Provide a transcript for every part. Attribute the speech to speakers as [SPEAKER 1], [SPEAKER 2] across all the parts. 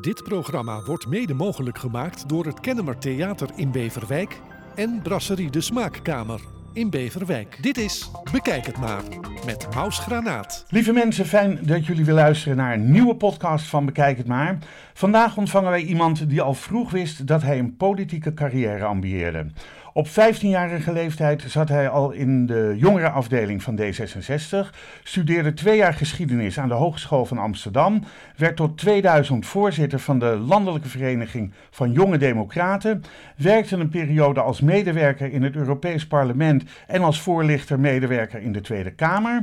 [SPEAKER 1] Dit programma wordt mede mogelijk gemaakt door het Kennemer Theater in Beverwijk en Brasserie de Smaakkamer in Beverwijk. Dit is Bekijk het maar met Maus Granaat.
[SPEAKER 2] Lieve mensen, fijn dat jullie weer luisteren naar een nieuwe podcast van Bekijk het maar. Vandaag ontvangen wij iemand die al vroeg wist dat hij een politieke carrière ambieerde. Op 15-jarige leeftijd zat hij al in de jongerenafdeling van D66, studeerde twee jaar geschiedenis aan de Hogeschool van Amsterdam, werd tot 2000 voorzitter van de Landelijke Vereniging van Jonge Democraten, werkte een periode als medewerker in het Europees Parlement en als voorlichter medewerker in de Tweede Kamer,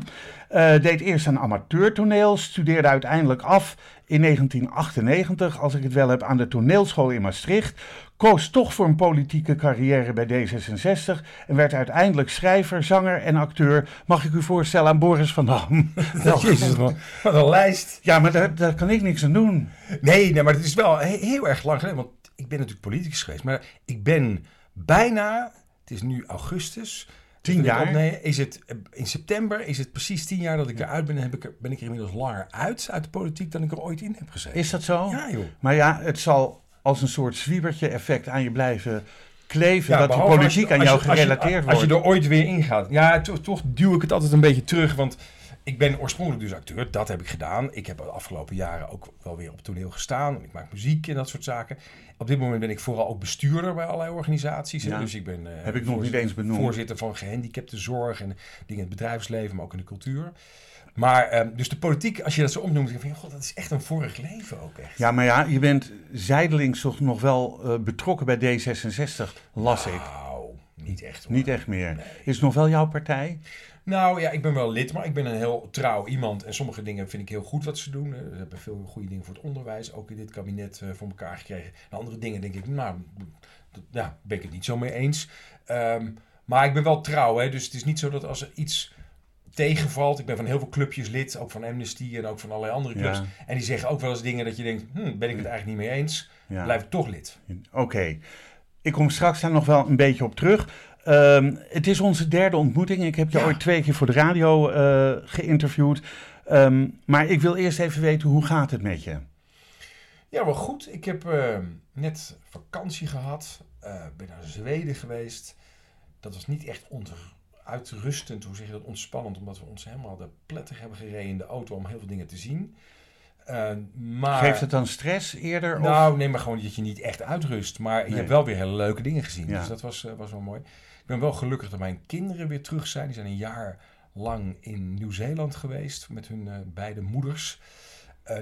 [SPEAKER 2] uh, deed eerst aan amateurtoneel, studeerde uiteindelijk af in 1998, als ik het wel heb, aan de toneelschool in Maastricht koos toch voor een politieke carrière bij D66 en werd uiteindelijk schrijver, zanger en acteur. Mag ik u voorstellen aan Boris van Dam?
[SPEAKER 3] Jezus, wat een lijst.
[SPEAKER 2] Ja, maar daar, daar kan ik niks aan doen.
[SPEAKER 3] Nee, nee, maar het is wel heel erg lang geleden, want ik ben natuurlijk politicus geweest, maar ik ben bijna, het is nu augustus,
[SPEAKER 2] Tien jaar?
[SPEAKER 3] Nee, is het, in september is het precies tien jaar dat ik eruit ben. Heb ik, ben ik er inmiddels langer uit, uit de politiek, dan ik er ooit in heb gezeten.
[SPEAKER 2] Is dat zo?
[SPEAKER 3] Ja, joh.
[SPEAKER 2] Maar ja, het zal als een soort zwiebertje effect aan je blijven kleven. dat die politiek aan jou gerelateerd wordt.
[SPEAKER 3] Als je er ooit weer ingaat. Ja, toch, toch duw ik het altijd een beetje terug. Want ik ben oorspronkelijk dus acteur. Dat heb ik gedaan. Ik heb de afgelopen jaren ook wel weer op toneel gestaan. Ik maak muziek en dat soort zaken. Op dit moment ben ik vooral ook bestuurder bij allerlei organisaties.
[SPEAKER 2] Ja.
[SPEAKER 3] Dus ik ben uh,
[SPEAKER 2] heb ik nog niet eens benoemd.
[SPEAKER 3] voorzitter van gehandicaptenzorg en dingen in het bedrijfsleven, maar ook in de cultuur. Maar um, dus de politiek, als je dat zo opnoemt, denk je van, god, dat is echt een vorig leven ook echt.
[SPEAKER 2] Ja, maar ja, je bent zijdelings toch nog wel uh, betrokken bij D66, las
[SPEAKER 3] nou,
[SPEAKER 2] ik.
[SPEAKER 3] niet echt. Hoor.
[SPEAKER 2] Niet echt meer. Nee. Is het nog wel jouw partij?
[SPEAKER 3] Nou ja, ik ben wel lid, maar ik ben een heel trouw iemand. En sommige dingen vind ik heel goed wat ze doen. Ze hebben veel goede dingen voor het onderwijs, ook in dit kabinet uh, voor elkaar gekregen. En andere dingen denk ik, nou, ja, ben ik het niet zo mee eens. Um, maar ik ben wel trouw, hè, dus het is niet zo dat als er iets tegenvalt. Ik ben van heel veel clubjes lid, ook van Amnesty en ook van allerlei andere clubs. Ja. En die zeggen ook wel eens dingen dat je denkt, hm, ben ik het eigenlijk niet mee eens. Ja. Blijf ik toch lid.
[SPEAKER 2] Oké. Okay. Ik kom straks daar nog wel een beetje op terug. Um, het is onze derde ontmoeting. Ik heb je ja. ooit twee keer voor de radio uh, geïnterviewd. Um, maar ik wil eerst even weten, hoe gaat het met je?
[SPEAKER 3] Ja, wel goed. Ik heb uh, net vakantie gehad. Uh, ben naar Zweden geweest. Dat was niet echt onder uitrustend, hoe zeg je dat, ontspannend, omdat we ons helemaal de pletter hebben gereden in de auto om heel veel dingen te zien. Uh, maar,
[SPEAKER 2] Geeft het dan stress eerder?
[SPEAKER 3] Nou,
[SPEAKER 2] of?
[SPEAKER 3] nee, maar gewoon dat je niet echt uitrust. Maar nee. je hebt wel weer hele leuke dingen gezien. Ja. Dus dat was, uh, was wel mooi. Ik ben wel gelukkig dat mijn kinderen weer terug zijn. Die zijn een jaar lang in Nieuw-Zeeland geweest met hun uh, beide moeders.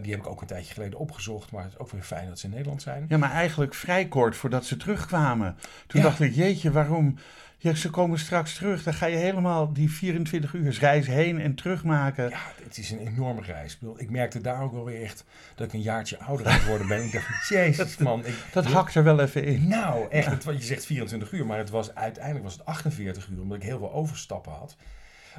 [SPEAKER 3] Die heb ik ook een tijdje geleden opgezocht, maar het is ook weer fijn dat ze in Nederland zijn.
[SPEAKER 2] Ja, maar eigenlijk vrij kort voordat ze terugkwamen. Toen ja. dacht ik, jeetje, waarom? Ja, ze komen straks terug. Dan ga je helemaal die 24 uur reis heen en terug maken.
[SPEAKER 3] Ja, het is een enorme reis. Ik, bedoel, ik merkte daar ook wel weer echt dat ik een jaartje ouder aan het worden ben. Ik dacht, jezus man. Ik,
[SPEAKER 2] dat hakt er wel even in.
[SPEAKER 3] Nou, echt. Het, je zegt 24 uur, maar het was, uiteindelijk was het 48 uur, omdat ik heel veel overstappen had.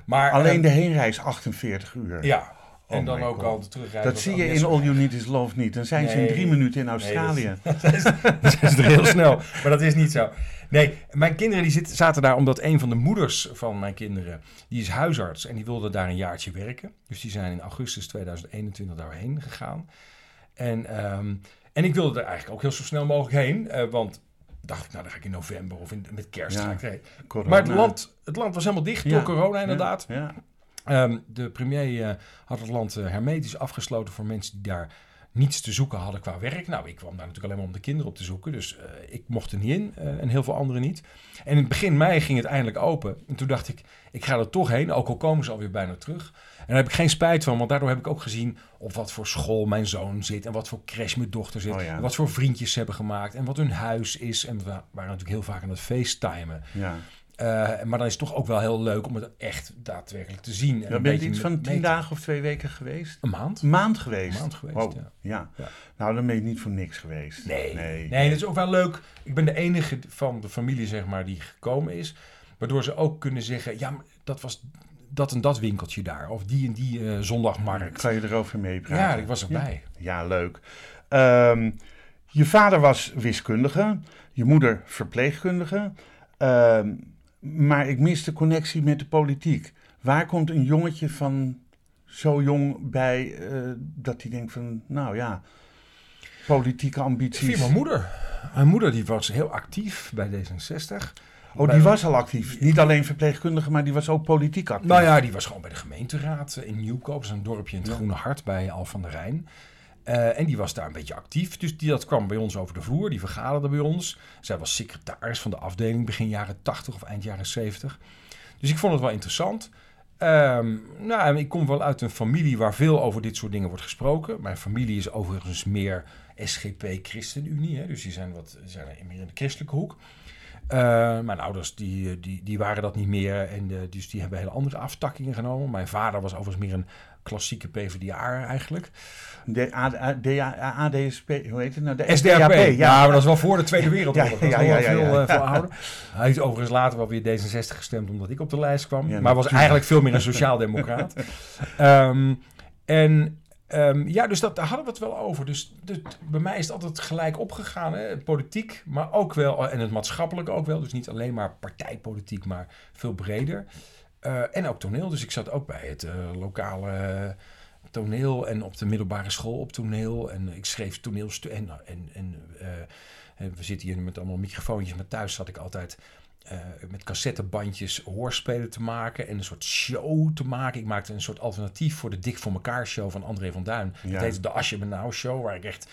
[SPEAKER 3] Maar,
[SPEAKER 2] Alleen uh, de heenreis 48 uur.
[SPEAKER 3] Ja, en oh dan ook God. al de terugreis.
[SPEAKER 2] Dat zie je in All You Need Is Love niet. Dan zijn nee, ze in drie minuten in Australië.
[SPEAKER 3] Nee, dat, zijn ze er heel snel. Maar dat is niet zo. Nee, mijn kinderen die zitten, zaten daar omdat een van de moeders van mijn kinderen, die is huisarts en die wilde daar een jaartje werken. Dus die zijn in augustus 2021 daarheen gegaan. En, um, en ik wilde er eigenlijk ook heel zo snel mogelijk heen, uh, want dacht ik, nou dan ga ik in november of in, met kerst
[SPEAKER 2] Ja,
[SPEAKER 3] ga ik. Maar het land, het land was helemaal dicht
[SPEAKER 2] Ja,
[SPEAKER 3] door corona
[SPEAKER 2] ja,
[SPEAKER 3] inderdaad.
[SPEAKER 2] Ja.
[SPEAKER 3] Ehm, de premier eh, had het land eh, hermetisch afgesloten voor mensen die daar niets te zoeken hadden qua werk. Nou, ik kwam daar natuurlijk alleen maar om de kinderen op te zoeken. Dus eh, ik mocht er niet in en heel veel anderen niet. En in het begin mei ging het eindelijk open. En toen dacht ik, ik ga er toch heen, ook al komen ze alweer bijna terug. En daar heb ik geen spijt van, want daardoor heb ik ook gezien op wat voor school mijn zoon zit. En wat voor crash mijn dochter zit.
[SPEAKER 2] Oh ja.
[SPEAKER 3] En wat voor vriendjes ze hebben gemaakt. En wat hun huis is. En we waren natuurlijk heel vaak aan het facetimen.
[SPEAKER 2] Ja.
[SPEAKER 3] Uh, maar dan is het toch ook wel heel leuk om het echt daadwerkelijk te zien. En
[SPEAKER 2] Ja,
[SPEAKER 3] een
[SPEAKER 2] ben je iets van tien dagen of twee weken geweest?
[SPEAKER 3] Een maand?
[SPEAKER 2] Een maand geweest?
[SPEAKER 3] Een maand geweest,
[SPEAKER 2] Wow,
[SPEAKER 3] ja.
[SPEAKER 2] ja.
[SPEAKER 3] Ja.
[SPEAKER 2] Nou, dan ben je niet voor niks geweest.
[SPEAKER 3] Nee.
[SPEAKER 2] Nee.
[SPEAKER 3] nee. dat is ook wel leuk. Ik ben de enige van de familie, zeg maar, die gekomen is. Waardoor ze ook kunnen zeggen, ja, maar dat was dat en dat winkeltje daar. Of die en die eh, zondagmarkt.
[SPEAKER 2] Kan je erover meepraten?
[SPEAKER 3] Ja, ik was erbij.
[SPEAKER 2] Ja, leuk. Ehm, je vader was wiskundige, je moeder verpleegkundige. Ehm, maar ik mis de connectie met de politiek. Waar komt een jongetje van zo jong bij eh, dat hij denkt van, nou ja, politieke ambities?
[SPEAKER 3] Via mijn moeder. Mijn moeder die was heel actief bij D66.
[SPEAKER 2] Oh, die was al actief. Niet alleen verpleegkundige, maar die was ook politiek actief.
[SPEAKER 3] Nou ja, die was gewoon bij de gemeenteraad in Nieuwkoop. Dat is een dorpje in het Groene Hart bij Al van der Rijn. Uh, en die was daar een beetje actief. Dus die, dat kwam bij ons over de vloer. Die vergaderde bij ons. Zij was secretaris van de afdeling begin jaren 80 of eind jaren 70. Dus ik vond het wel interessant. Um, nou, ik kom wel uit een familie waar veel over dit soort dingen wordt gesproken. Mijn familie is overigens meer SGP ChristenUnie. Hè, dus die zijn, wat, zijn meer in de christelijke hoek. Uh, mijn ouders die, die, die waren dat niet meer. En uh, dus die hebben hele andere aftakkingen genomen. Mijn vader was overigens meer een klassieke PvdA eigenlijk.
[SPEAKER 2] De ADSP, hoe heet het nou?
[SPEAKER 3] De SDAP. Ja, ja, maar dat is wel voor de Tweede Wereldoorlog. ja, ja, ja, ja, ja, veel uh, ouder. Hij heeft overigens later wel weer D66 gestemd omdat ik op de lijst kwam. maar was eigenlijk veel meer een sociaaldemocraat. um, en Um, ja, dus dat, daar hadden we het wel over. Dus, dus, bij mij is het altijd gelijk opgegaan. Hè? Politiek, maar ook wel, en het maatschappelijk ook wel. Dus niet alleen maar partijpolitiek, maar veel breder. Uh, en ook toneel. Dus ik zat ook bij het uh, lokale toneel en op de middelbare school op toneel. En ik schreef toneelstukken. En, en, en uh, we zitten hier met allemaal microfoontjes, maar thuis zat ik altijd uh, met cassettebandjes hoorspelen te maken en een soort show te maken. Ik maakte een soort alternatief voor de Dik voor elkaar show van André van Duin. Ja. Dat heette de Asje Nou show, waar ik echt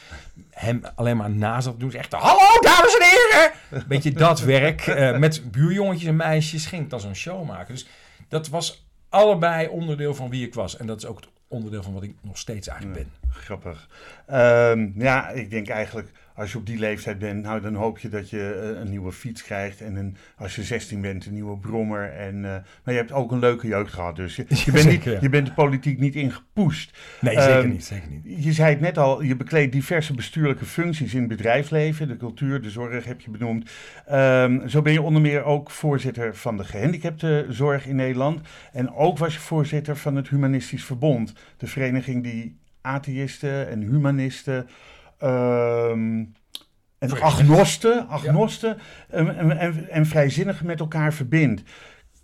[SPEAKER 3] hem alleen maar na zat doen. Echt, hallo dames en heren! Beetje dat werk. Uh, met buurjongetjes en meisjes ging ik dan zo'n show maken. Dus dat was allebei onderdeel van wie ik was. En dat is ook het onderdeel van wat ik nog steeds eigenlijk ben.
[SPEAKER 2] Grappig. Um, ja, ik denk eigenlijk als je op die leeftijd bent, nou, dan hoop je dat je uh, een nieuwe fiets krijgt. En een, als je 16 bent, een nieuwe brommer. En, uh, maar je hebt ook een leuke jeugd gehad. Dus je, je, bent, niet, je bent de politiek niet ingepoest.
[SPEAKER 3] Nee, um, zeker, niet, zeker niet.
[SPEAKER 2] Je zei het net al, je bekleedt diverse bestuurlijke functies in het bedrijfsleven. De cultuur, de zorg heb je benoemd. Um, zo ben je onder meer ook voorzitter van de gehandicaptenzorg in Nederland. En ook was je voorzitter van het Humanistisch Verbond. De vereniging die atheïsten en humanisten Um, en agnosten, agnosten ja. en, en, en, vrijzinnigen met elkaar verbindt.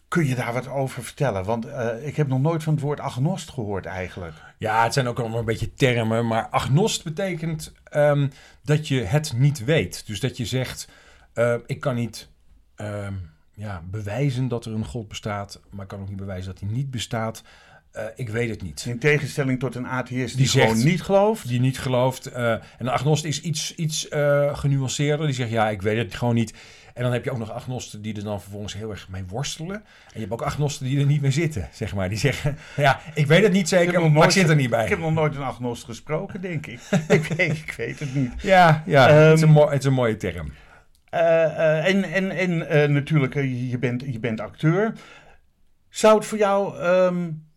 [SPEAKER 2] Kun je daar wat over vertellen? Want uh, ik heb nog nooit van het woord agnost gehoord eigenlijk.
[SPEAKER 3] Ja, het zijn ook allemaal een beetje termen. Maar agnost betekent um, dat je het niet weet. Dus dat je zegt, uh, ik kan niet um, ja, bewijzen dat er een God bestaat. Maar ik kan ook niet bewijzen dat hij niet bestaat. Uh, ik weet het niet.
[SPEAKER 2] In tegenstelling tot een atheïst die, die gewoon niet gelooft.
[SPEAKER 3] Die niet gelooft. Uh, en een agnost is iets, iets uh, genuanceerder. Die zegt, ja, ik weet het gewoon niet. En dan heb je ook nog agnosten die er dan vervolgens heel erg mee worstelen. En je hebt ook agnosten die er niet meer zitten, zeg maar. Die zeggen, ja, ik weet het niet zeker, ik maar ik zit er niet bij.
[SPEAKER 2] Ik heb nog nooit een agnost gesproken, denk ik. ik, weet, ik weet het niet.
[SPEAKER 3] Ja, ja um, het, is een ehm, het is een mooie term.
[SPEAKER 2] en en, en natuurlijk, je, bent, je bent acteur. Zou het voor jou... Um,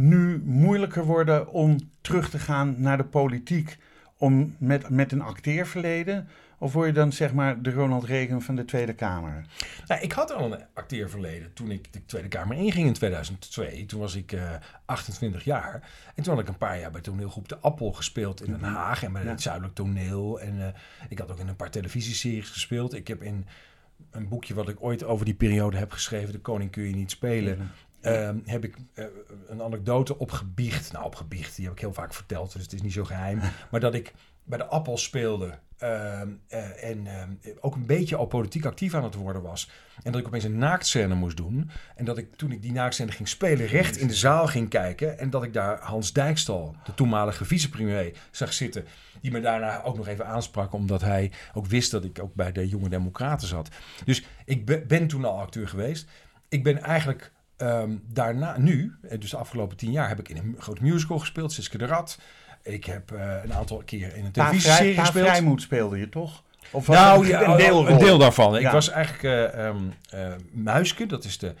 [SPEAKER 2] nu moeilijker worden om terug te gaan naar de politiek om met, met een acteerverleden? Of word je dan zeg maar de Ronald Reagan van de Tweede Kamer?
[SPEAKER 3] Nou, ik had al een acteerverleden toen ik de Tweede Kamer inging in 2002. Toen was ik uh, eh, 28 jaar. En toen had ik een paar jaar bij toneelgroep De Appel gespeeld in Den mhm. Haag. En bij het Zuidelijk Toneel. En uh, ik had ook in een paar televisieseries gespeeld. Ik heb in een boekje wat ik ooit over die periode heb geschreven... De Koning kun je niet spelen... Uh, heb ik uh, een anekdote opgebiecht. Nou, opgebiecht, die heb ik heel vaak verteld, dus het is niet zo geheim. maar dat ik bij de appel speelde uh, en ehm, ook een beetje al politiek actief aan het worden was. En dat ik opeens een naaktscène moest doen. En dat ik toen ik die naaktscène ging spelen, recht in de zaal ging kijken. En dat ik daar Hans Dijkstal, de toenmalige vicepremier, zag zitten. Die me daarna ook nog even aansprak, omdat hij ook wist dat ik ook bij de Jonge Democraten zat. Dus ik ben toen al acteur geweest. Ik ben eigenlijk Um, daarna, nu, eh, dus de afgelopen tien jaar, heb ik in een grote musical gespeeld, Siske de Rat. Ik heb uh, een aantal keer in een televisieserie gespeeld.
[SPEAKER 2] Vrijmoed speelde je toch?
[SPEAKER 3] Of nou, ja, een, deel een deel daarvan. Ja. Ik was eigenlijk uh, um, Muiske, dat is de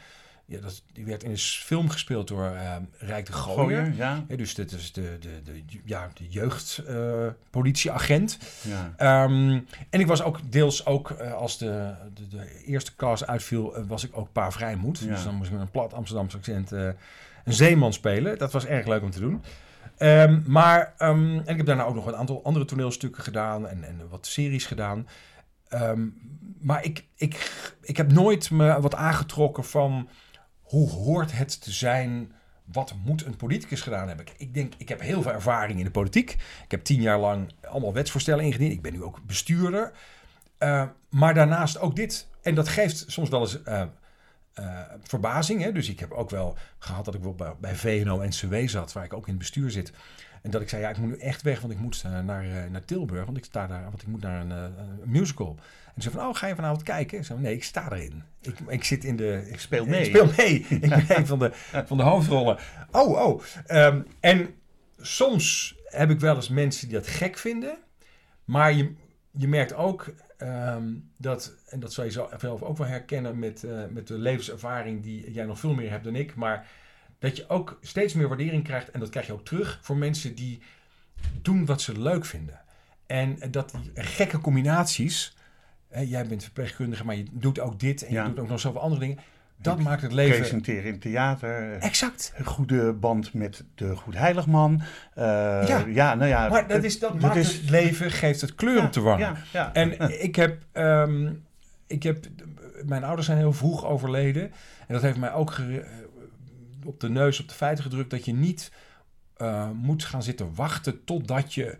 [SPEAKER 3] ja, dat, die werd in een film gespeeld door uh, Rijk de Gooier. ja. ja. dus dit is de, de, de, ja, de jeugdpolitieagent. Uh, ja. um, en ik was ook deels ook, uh, als de, de, de, eerste cast uitviel, uh, was ik ook paar vrijmoed. Ja. Dus dan moest ik met een plat Amsterdamse accent een zeeman spelen. Dat was erg leuk om te doen. Um, maar, um, en ik heb daarna ook nog een aantal andere toneelstukken gedaan en, en wat series gedaan. maar ik, ik, ik heb nooit me wat aangetrokken van hoe hoort het te zijn wat moet een politicus gedaan hebben? Ik denk, ik heb heel veel ervaring in de politiek. Ik heb tien jaar lang allemaal wetsvoorstellen ingediend. Ik ben nu ook bestuurder. Uh, maar daarnaast ook dit. En dat geeft soms wel eens uh, verbazing. Hè? Dus ik heb ook wel gehad dat ik bij, bij VNO-NCW zat, waar ik ook in het bestuur zit. En dat ik zei, ja, ik moet nu echt weg, want ik moet naar, naar Tilburg. Want ik sta daar, want ik moet naar een, een musical. En ze van, oh, ga je vanavond kijken? Ik zei, nee, ik sta erin. Ik, ik zit in de...
[SPEAKER 2] Ik speel mee.
[SPEAKER 3] Ik speel mee. ik ben een van de, van de hoofdrollen. Oh, oh. Um, en soms heb ik wel eens mensen die dat gek vinden. Maar je, je merkt ook um, dat, en dat zou je zelf ook wel herkennen met, uh, met de levenservaring die jij nog veel meer hebt dan ik. Maar dat je ook steeds meer waardering krijgt. En dat krijg je ook terug voor mensen die doen wat ze leuk vinden. En dat die gekke combinaties jij bent verpleegkundige, maar je doet ook dit en je doet ook nog zoveel andere dingen. Dat maakt het leven...
[SPEAKER 2] Presenteren in theater.
[SPEAKER 3] Exact.
[SPEAKER 2] Een goede band met de Goed Heiligman. Uh, ja. ja, nou ja.
[SPEAKER 3] Maar dat, is, dat, maakt is... het leven, geeft het kleur op de wangen. Ja, En ik heb, um, ik heb... Mijn ouders zijn heel vroeg overleden. En dat heeft mij ook op de neus, op de feiten gedrukt... dat je niet uh, moet gaan zitten wachten totdat je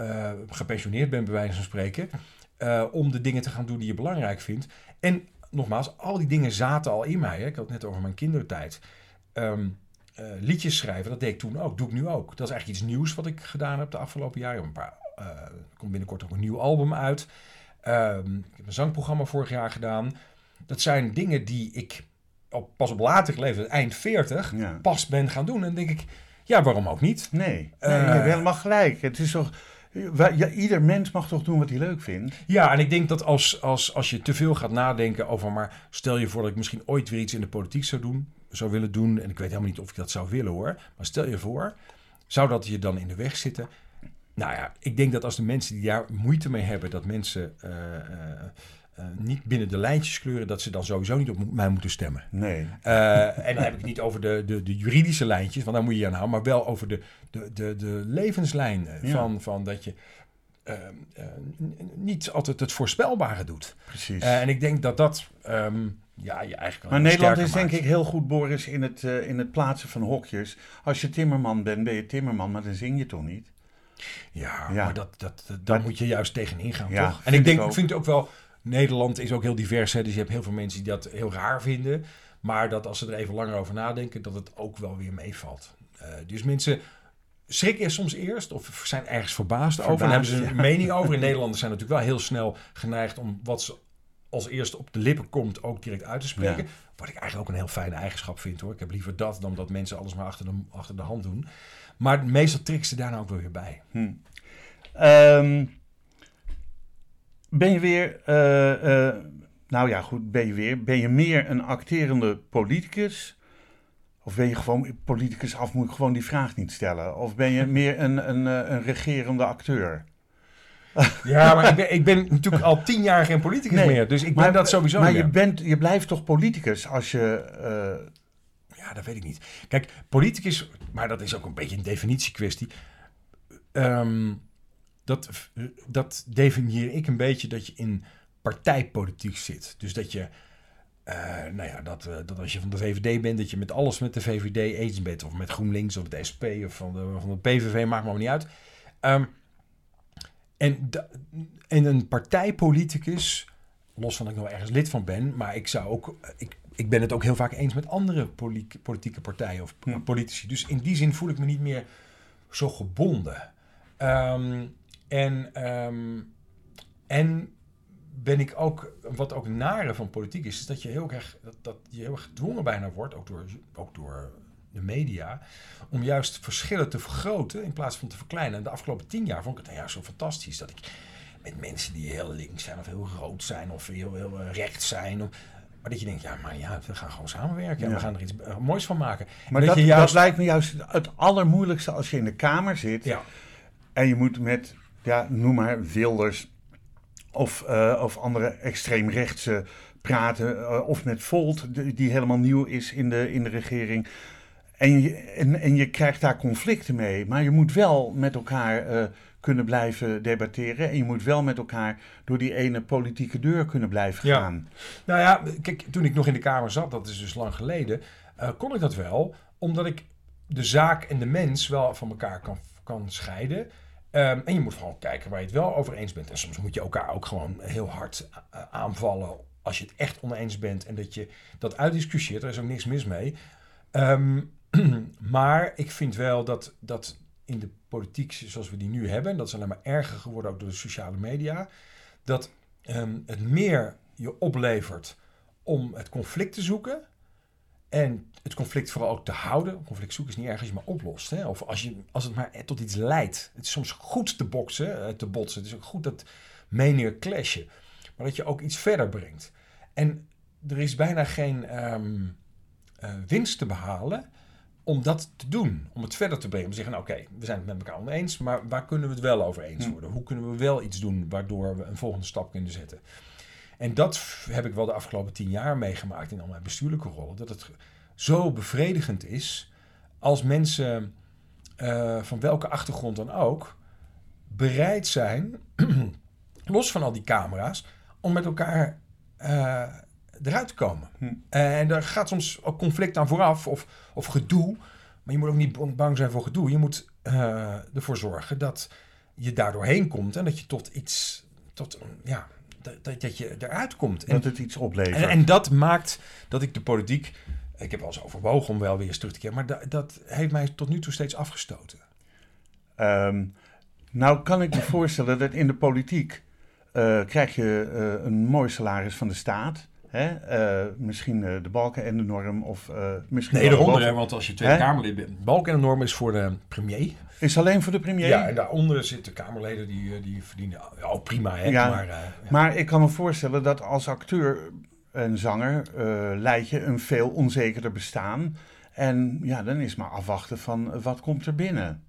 [SPEAKER 3] uh, gepensioneerd bent, bij wijze van spreken... Uh, om de dingen te gaan doen die je belangrijk vindt. En nogmaals, al die dingen zaten al in mij. Hè. Ik had het net over mijn kindertijd. Uh, liedjes schrijven, dat deed ik toen ook. Doe ik nu ook. Dat is eigenlijk iets nieuws wat ik gedaan heb de afgelopen jaren. Een paar, er komt binnenkort ook een nieuw album uit. Um, ik heb een zangprogramma vorig jaar gedaan. Dat zijn dingen die ik op, pas op later leeftijd, eind 40, ja. pas ben gaan doen. En denk ik, ja, waarom ook niet?
[SPEAKER 2] Nee, nee je hebt helemaal gelijk. Het is toch ja, ieder mens mag toch doen wat hij leuk vindt?
[SPEAKER 3] Ja, en ik denk dat als, als, als je te veel gaat nadenken over... maar stel je voor dat ik misschien ooit weer iets in de politiek zou doen... zou willen doen, en ik weet helemaal niet of ik dat zou willen hoor... maar stel je voor, zou dat je dan in de weg zitten... Nou ja, ik denk dat als de mensen die daar moeite mee hebben... dat mensen... Uh, uh, niet binnen de lijntjes kleuren, dat ze dan sowieso niet op mij moeten stemmen.
[SPEAKER 2] Nee.
[SPEAKER 3] Uh, en dan heb ik het niet over de, de, de, juridische lijntjes, want daar moet je aan houden, maar wel over de, de, de, de levenslijn van, van dat je uh, niet altijd het voorspelbare doet.
[SPEAKER 2] Precies.
[SPEAKER 3] en ik denk dat dat. Um, ja, je eigenlijk
[SPEAKER 2] maar Nederland is denk ik heel goed, Boris, in het, in het plaatsen van hokjes. Als je timmerman bent, ben je timmerman, maar dan zing je toch niet?
[SPEAKER 3] Ja, ja. maar dat, dat, dat, daar moet je juist tegenin gaan, ja, toch? En ik denk, ik vind het ook wel Nederland is ook heel divers. Hè? Dus je hebt heel veel mensen die dat heel raar vinden. Maar dat als ze er even langer over nadenken, dat het ook wel weer meevalt. Uh, dus mensen schrikken soms eerst of zijn ergens verbaasd, over. En hebben ze een mening over. In Nederlanders zijn natuurlijk wel heel snel geneigd om wat ze als eerste op de lippen komt ook direct uit te spreken. Wat ik eigenlijk ook een heel fijne eigenschap vind hoor. Ik heb liever dat dan dat mensen alles maar achter de, achter de hand doen. Maar meestal trikken ze daar nou ook wel weer bij.
[SPEAKER 2] Hm. Um, ben je weer, uh, uh, nou ja, goed, ben je weer, ben je meer een acterende politicus? Of ben je gewoon politicus af, moet ik gewoon die vraag niet stellen? Of ben je meer een, een, eh, een regerende acteur?
[SPEAKER 3] Ja, maar ik ben, ik ben natuurlijk al tien jaar geen politicus meer, dus ik ben dat sowieso
[SPEAKER 2] Maar je, bent, je blijft toch politicus als je...
[SPEAKER 3] Ja, dat weet ik niet. Kijk, politicus, maar dat is ook een beetje een definitiekwestie. Um, dat, dat definieer ik een beetje dat je in partijpolitiek zit. Dus dat je, uh, nou ja, dat, uh, dat als je van de VVD bent, dat je met alles met de VVD eens bent. Of met GroenLinks of de SP of van de, van de PVV, maakt me niet uit. Um, en, en een partijpoliticus, los van dat ik nog ergens lid van ben, maar ik zou ook, ik, ik ben het ook heel vaak eens met andere politieke partijen of politici. Dus in die zin voel ik me niet meer zo gebonden. Um, en, um, en ben ik ook, wat ook nare van politiek is, is dat je heel erg, dat, dat je heel erg gedwongen bijna wordt, ook door, ook door de media, om juist verschillen te vergroten in plaats van te verkleinen. En de afgelopen tien jaar vond ik het nou juist zo fantastisch dat ik met mensen die heel links zijn of heel rood zijn of heel, heel rechts zijn. Of, maar dat je denkt, ja, maar ja, we gaan gewoon samenwerken. En we gaan er iets eh, moois van maken.
[SPEAKER 2] Maar dat, dat, je juist... dat lijkt me juist het allermoeilijkste als je in de Kamer zit.
[SPEAKER 3] Ja.
[SPEAKER 2] En je moet met ja, noem maar Wilders of, uh, of andere extreemrechtse praten. Uh, of met Volt, die helemaal nieuw is in de, in de regering. En je, en, en je krijgt daar conflicten mee. Maar je moet wel met elkaar uh, kunnen blijven debatteren. En je moet wel met elkaar door die ene politieke deur kunnen blijven
[SPEAKER 3] ja.
[SPEAKER 2] gaan.
[SPEAKER 3] Nou ja, kijk, toen ik nog in de Kamer zat, dat is dus lang geleden, kon ik dat wel. Omdat ik de zaak en de mens wel van elkaar kan, kan scheiden. Ehm, en je moet gewoon kijken waar je het wel over eens bent. En soms moet je elkaar ook gewoon heel hard eh, aanvallen als je het echt oneens bent en dat je dat uitdiscussieert. Er is ook niks mis mee. Ehm, maar ik vind wel dat, dat in de politiek zoals we die nu hebben, dat is alleen maar erger geworden ook door de sociale media, dat ehm, het meer je oplevert om het conflict te zoeken en het conflict vooral ook te houden. Conflict zoeken is niet erg als je maar oplost. Hè? Of als, je, als het maar tot iets leidt. Het is soms goed te boksen, eh, te botsen. Het is ook goed dat meningen clashen. Maar dat je ook iets verder brengt. En er is bijna geen ehm, eh, winst te behalen om dat te doen. Om het verder te brengen. Om te zeggen, nou, oké, we zijn het met elkaar oneens. Maar waar kunnen we het wel over eens hm. worden? Hoe kunnen we wel iets doen waardoor we een volgende stap kunnen zetten? En dat heb ik wel de afgelopen tien jaar meegemaakt in al mijn bestuurlijke rollen. Dat het zo bevredigend is als mensen uh, van welke achtergrond dan ook bereid zijn, los van al die camera's, om met elkaar uh, eruit te komen. Hm. En daar gaat soms ook conflict aan vooraf of, of gedoe. Maar je moet ook niet bang zijn voor gedoe. Je moet uh, ervoor zorgen dat je daardoor heen komt en dat je tot iets, tot, ja, dat, dat je eruit komt.
[SPEAKER 2] Dat het iets oplevert.
[SPEAKER 3] En, en, dat maakt dat ik de politiek, ik heb wel eens overwogen om wel weer eens terug te keren, maar dat, dat heeft mij tot nu toe steeds afgestoten.
[SPEAKER 2] Um, nou kan ik me voorstellen dat in de politiek uh, krijg je uh, een mooi salaris van de staat. Hè? Uh, misschien de balken en de norm of misschien...
[SPEAKER 3] Nee, eronder, want als je Tweede Kamerlid bent... Balken en de norm is voor de premier.
[SPEAKER 2] Is alleen voor de premier?
[SPEAKER 3] Ja, en daaronder zitten Kamerleden die, die verdienen... Ja, oh, prima, hè? Ja,
[SPEAKER 2] maar, ja. maar ik kan me voorstellen dat als acteur en zanger leid je een veel onzekerder bestaan. En ja, dan is maar afwachten van wat komt er binnen.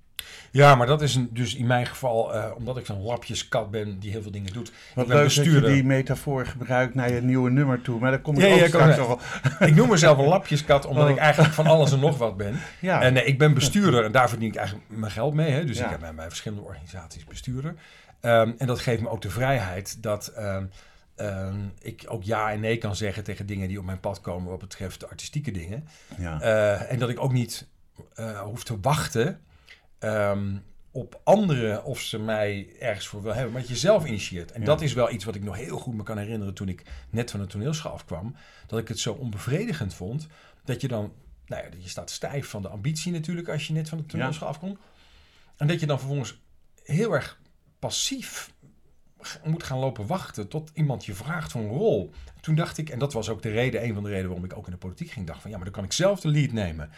[SPEAKER 3] Ja, maar dat is een, dus in mijn geval, uh, omdat ik zo'n lapjeskat ben die heel veel dingen doet.
[SPEAKER 2] Wat ik ben leuk bestuurder. dat je die metafoor gebruikt naar je nieuwe nummer toe. Maar daar kom ik ja, ook ja, straks al.
[SPEAKER 3] Ik noem mezelf een lapjeskat, omdat oh. ik eigenlijk van alles en nog wat ben. Ja. En nee, ik ben bestuurder en daar verdien ik eigenlijk mijn geld mee. Hè. Dus ik heb bij, bij, verschillende organisaties bestuurder. Um, en dat geeft me ook de vrijheid dat... Um, um, ik ook ja en nee kan zeggen tegen dingen die op mijn pad komen wat betreft de artistieke dingen. Ja. Uh, en dat ik ook niet uh, hoef te wachten um, op anderen of ze mij ergens voor wil hebben, maar dat je zelf initieert. En dat is wel iets wat ik nog heel goed me kan herinneren toen ik net van de toneelschool afkwam. Dat ik het zo onbevredigend vond dat je dan, nou ja, je staat stijf van de ambitie natuurlijk als je net van de toneelschool afkomt. En dat je dan vervolgens heel erg passief moet gaan lopen wachten tot iemand je vraagt voor een rol. Toen dacht ik, en dat was ook de reden, een van de redenen waarom ik ook in de politiek ging, dacht van ja, maar dan kan ik zelf de lead nemen.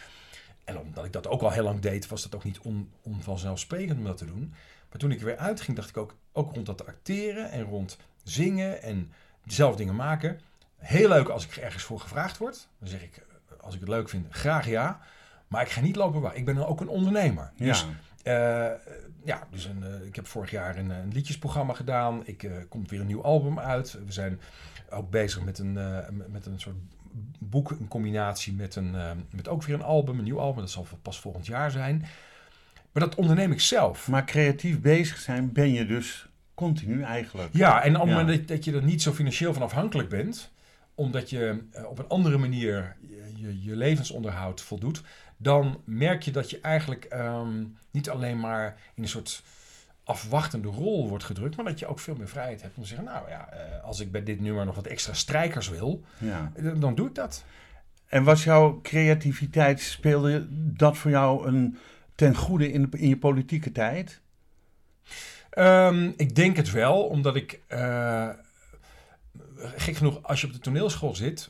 [SPEAKER 3] En omdat ik dat ook al heel lang deed, was dat ook niet on, onvanzelfsprekend om dat te doen. Maar toen ik er weer uitging, dacht ik ook, ook rond dat acteren en rond zingen en zelf dingen maken. Heel leuk als ik ergens voor gevraagd word. Dan zeg ik, als ik het leuk vind, graag ja. Maar ik ga niet lopen waar. Ik ben dan ook een ondernemer. Ja. Dus, uh, ja, dus een, uh, ik heb vorig jaar een, een liedjesprogramma gedaan. Ik uh, komt weer een nieuw album uit. We zijn ook bezig met een, met een soort boek in combinatie met, een, uh, met ook weer een album, een nieuw album. Dat zal pas volgend jaar zijn. Maar dat onderneem ik zelf.
[SPEAKER 2] Maar creatief bezig zijn ben je dus continu eigenlijk.
[SPEAKER 3] Ja, en op het moment dat, dat, je er niet zo financieel van afhankelijk bent, omdat je uh, op een andere manier je, je, levensonderhoud voldoet, dan merk je dat je eigenlijk um, niet alleen maar in een soort afwachtende rol wordt gedrukt, maar dat je ook veel meer vrijheid hebt om te zeggen, nou ja, eh, als ik bij dit nummer nog wat extra strijkers wil, ja. dan doe ik dat.
[SPEAKER 2] En was jouw creativiteit, speelde dat voor jou een ten goede in, in je politieke tijd?
[SPEAKER 3] Um, ik denk het wel, omdat ik, uh, gek genoeg, als je op de toneelschool zit,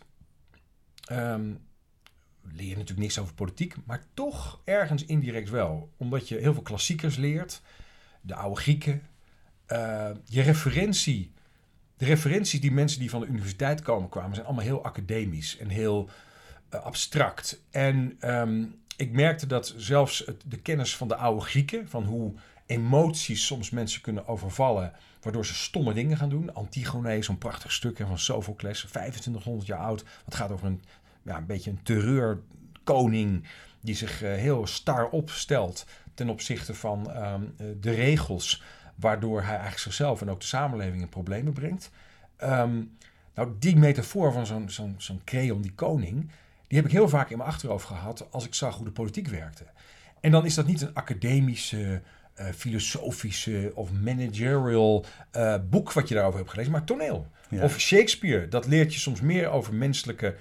[SPEAKER 3] um, leer je natuurlijk niks over politiek, maar toch ergens indirect wel. Omdat je heel veel klassiekers leert de oude Grieken. Uh, je referentie, de referenties die mensen die van de universiteit komen kwamen, zijn allemaal heel academisch en heel uh, abstract. En um, ik merkte dat zelfs het, de kennis van de oude Grieken, van hoe emoties soms mensen kunnen overvallen, waardoor ze stomme dingen gaan doen. Antigone, zo'n prachtig stuk van Sophocles, 2500 jaar oud. Wat gaat over een, ja, een beetje een terreurkoning die zich uh, heel star opstelt ten opzichte van ehm, eh, de regels, waardoor hij eigenlijk zichzelf en ook de samenleving in problemen brengt. Um, nou, die metafoor van zo'n zo'n zo'n creon, die koning, die heb ik heel vaak in mijn achterhoofd gehad als ik zag hoe de politiek werkte. En dan is dat niet een academische, uh, filosofische of managerial uh, boek wat je daarover hebt gelezen, maar toneel.
[SPEAKER 2] Ja.
[SPEAKER 3] Of Shakespeare, dat leert je soms meer over menselijke